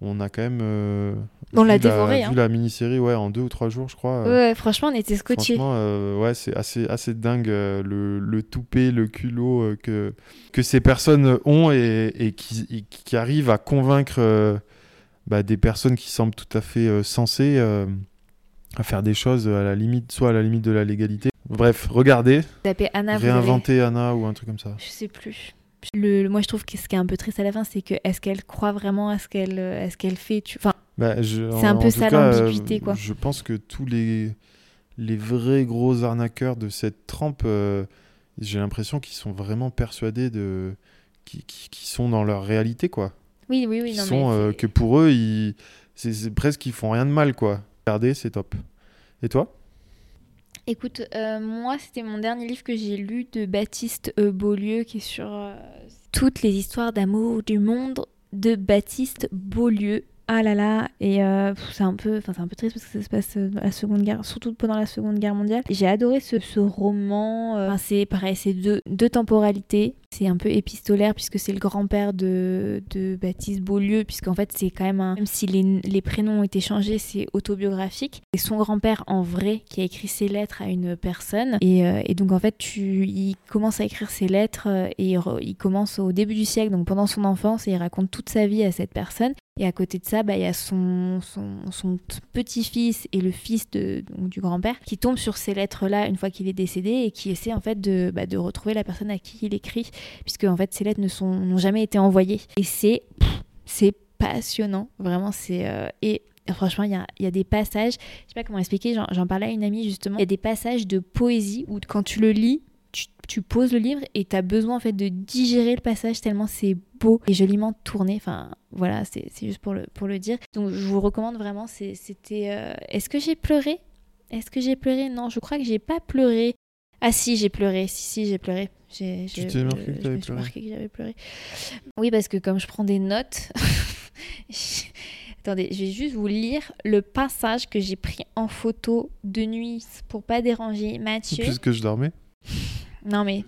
on a quand même. euh, On vu l'a la- dévoré, hein. Vu la mini-série, ouais, en deux ou trois jours, je crois. euh, Ouais, franchement, on était. Franchement, euh, ouais, c'est assez, assez dingue le, le toupet, le culot que, que ces personnes ont et, et qui, et qui arrivent à convaincre bah, des personnes qui semblent tout à fait sensées à faire des choses à la limite, soit à la limite de la légalité. Bref, regardez, Anna, réinventer Anna ou un truc comme ça. Je sais plus. Le, moi, je trouve que ce qui est un peu triste à la fin, c'est que est-ce qu'elle croit vraiment à ce qu'elle euh, à ce qu'elle fait tu... Enfin, Bah, C'est un peu ça, l'ambiguïté, euh, quoi. Je pense que tous les, les vrais gros arnaqueurs de cette trempe, euh, j'ai l'impression qu'ils sont vraiment persuadés de. qui, qui, qui sont dans leur réalité, quoi. oui, oui, oui. Non, sont, mais euh, que pour eux, ils, c'est, c'est presque ils font rien de mal, quoi. Regardez, c'est top. Et toi? Écoute, euh, moi, c'était mon dernier livre que j'ai lu de Baptiste euh, Beaulieu, qui est sur euh, toutes les histoires d'amour du monde de Baptiste Beaulieu. Ah là là, et c'est un peu, enfin c'est un peu triste parce que ça se passe dans la Seconde Guerre, surtout pendant la Seconde Guerre mondiale. J'ai adoré ce, ce roman. c'est pareil, c'est deux, deux temporalités. C'est un peu épistolaire puisque c'est le grand-père de, de Baptiste Beaulieu, puisqu'en fait c'est quand même un, même si les, les prénoms ont été changés, c'est autobiographique. C'est son grand-père en vrai qui a écrit ses lettres à une personne. Et, euh, et donc en fait, tu, il commence à écrire ses lettres euh, et il, commence au début du siècle, donc pendant son enfance, et il raconte toute sa vie à cette personne. Et à côté de ça, bah, il y a son, son, petit-fils et le fils de, du grand-père qui tombent sur ces lettres-là une fois qu'il est décédé et qui essaient en fait de, bah, de retrouver la personne à qui il écrit, puisque en fait ces lettres ne sont n'ont jamais été envoyées. Et c'est c'est passionnant, vraiment. C'est euh, et franchement, il y y a des passages, je sais pas comment expliquer, j'en parlais à une amie justement. Il y a des passages de poésie où quand tu le lis, tu, tu poses le livre et tu as besoin en fait de digérer le passage tellement c'est beau et joliment tourné. Enfin voilà, c'est juste pour le, pour le dire. Donc je vous recommande vraiment. C'était. euh, Est-ce que j'ai pleuré? Est-ce que j'ai pleuré? Non, je crois que j'ai pas pleuré. Ah si, j'ai pleuré. Si, si, j'ai pleuré. J'ai- Tu t'es marqué que t'avais pleuré. marqué que j'avais pleuré. Oui, parce que comme je prends des notes. Attendez, je vais juste vous lire le passage que j'ai pris en photo de nuit pour pas déranger Mathieu. Puisque je dormais. Non mais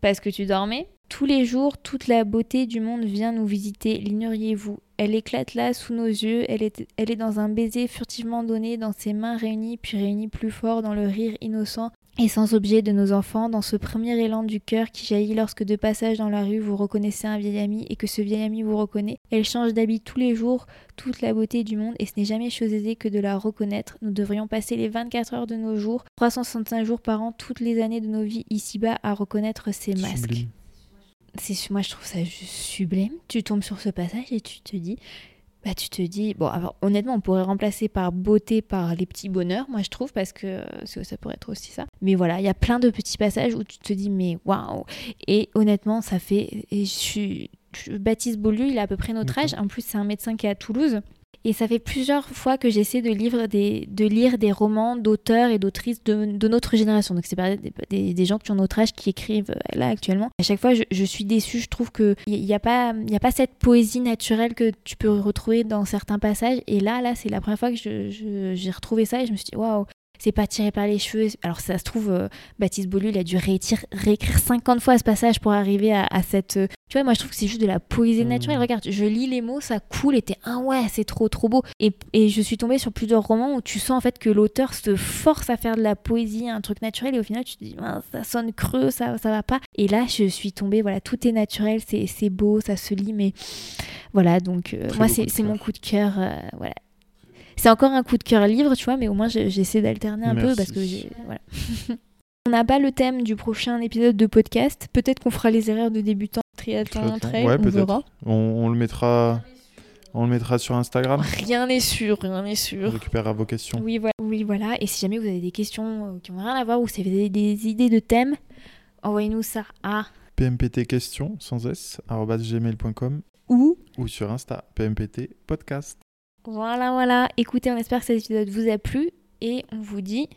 parce que tu dormais. Tous les jours, toute la beauté du monde vient nous visiter, l'ignoriez-vous. Elle éclate là sous nos yeux, elle est, elle est dans un baiser furtivement donné, dans ses mains réunies, puis réunies plus fort dans le rire innocent et sans objet de nos enfants, dans ce premier élan du cœur qui jaillit lorsque de passage dans la rue vous reconnaissez un vieil ami et que ce vieil ami vous reconnaît. Elle change d'habit tous les jours, toute la beauté du monde, et ce n'est jamais chose aisée que de la reconnaître. Nous devrions passer les 24 heures de nos jours, 365 jours par an, toutes les années de nos vies ici-bas à reconnaître ces masques. C'est moi je trouve ça juste sublime. Tu tombes sur ce passage et tu te dis bah tu te dis bon alors honnêtement on pourrait remplacer par beauté par les petits bonheurs moi je trouve parce que euh, ça ça pourrait être aussi ça. Mais voilà, il y a plein de petits passages où tu te dis mais waouh et honnêtement ça fait et je suis Baptiste Beaulieu, il a à peu près notre âge. En plus, c'est un médecin qui est à Toulouse. Et ça fait plusieurs fois que j'essaie de, lire des, romans d'auteurs et d'autrices de, notre génération. Donc, c'est pas des, gens qui ont notre âge qui écrivent euh, là actuellement. À chaque fois, je, suis déçue. Je trouve qu'il n'y a, pas- il y a pas cette poésie naturelle que tu peux retrouver dans certains passages. Et là, là c'est la première fois que j'ai retrouvé ça et je me suis dit, waouh, c'est pas tiré par les cheveux. Alors, ça se trouve, euh, Baptiste Beaulieu, il a dû réétire- réécrire 50 fois ce passage pour arriver à, à cette. euh, Tu vois, moi, je trouve que c'est juste de la poésie Mhm. naturelle. Regarde, je lis les mots, ça coule, et t'es, ah ouais, c'est trop, trop beau. Et, et je suis tombée sur plusieurs romans où tu sens en fait que l'auteur se force à faire de la poésie, un truc naturel, et au final, tu te dis, Ah, ça sonne creux, ça, ça va pas. Et là, je suis tombée, voilà, tout est naturel, c'est, c'est beau, ça se lit, mais voilà, donc euh, moi, c'est, mon coup de cœur, voilà. C'est encore un coup de cœur livre, tu vois, mais au moins j'essaie d'alterner un peu parce que. Voilà. On n'a pas le thème du prochain épisode de podcast. Peut-être qu'on fera les erreurs de débutants triathlon trail, Ouais, on peut-être. verra. On, on le mettra. On le mettra sur Instagram. Rien n'est sûr, rien n'est On sûr. récupérera vos questions. Oui voilà. oui, voilà. Et si jamais vous avez des questions euh, qui n'ont rien à voir ou si vous avez des, idées de thèmes, envoyez-nous ça à PMPT questions sans s gmail.com ou. ou sur Insta PMPT podcast. Voilà, voilà. Écoutez, on espère que cet épisode vous a plu et on vous dit,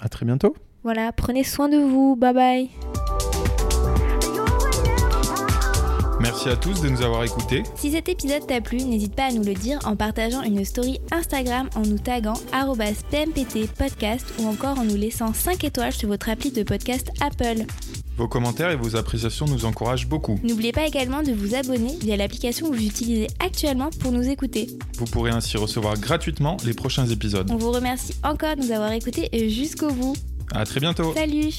À très bientôt. voilà, prenez soin de vous. Bye bye. Merci à tous de nous avoir écoutés. Si cet épisode t'a plu, n'hésite pas à nous le dire en partageant une story Instagram en nous taguant arobase PMPT podcast ou encore en nous laissant 5 étoiles sur votre appli de podcast Apple. Vos commentaires et vos appréciations nous encouragent beaucoup. N'oubliez pas également de vous abonner via l'application que vous utilisez actuellement pour nous écouter. Vous pourrez ainsi recevoir gratuitement les prochains épisodes. On vous remercie encore de nous avoir écoutés jusqu'au bout. À très bientôt. Salut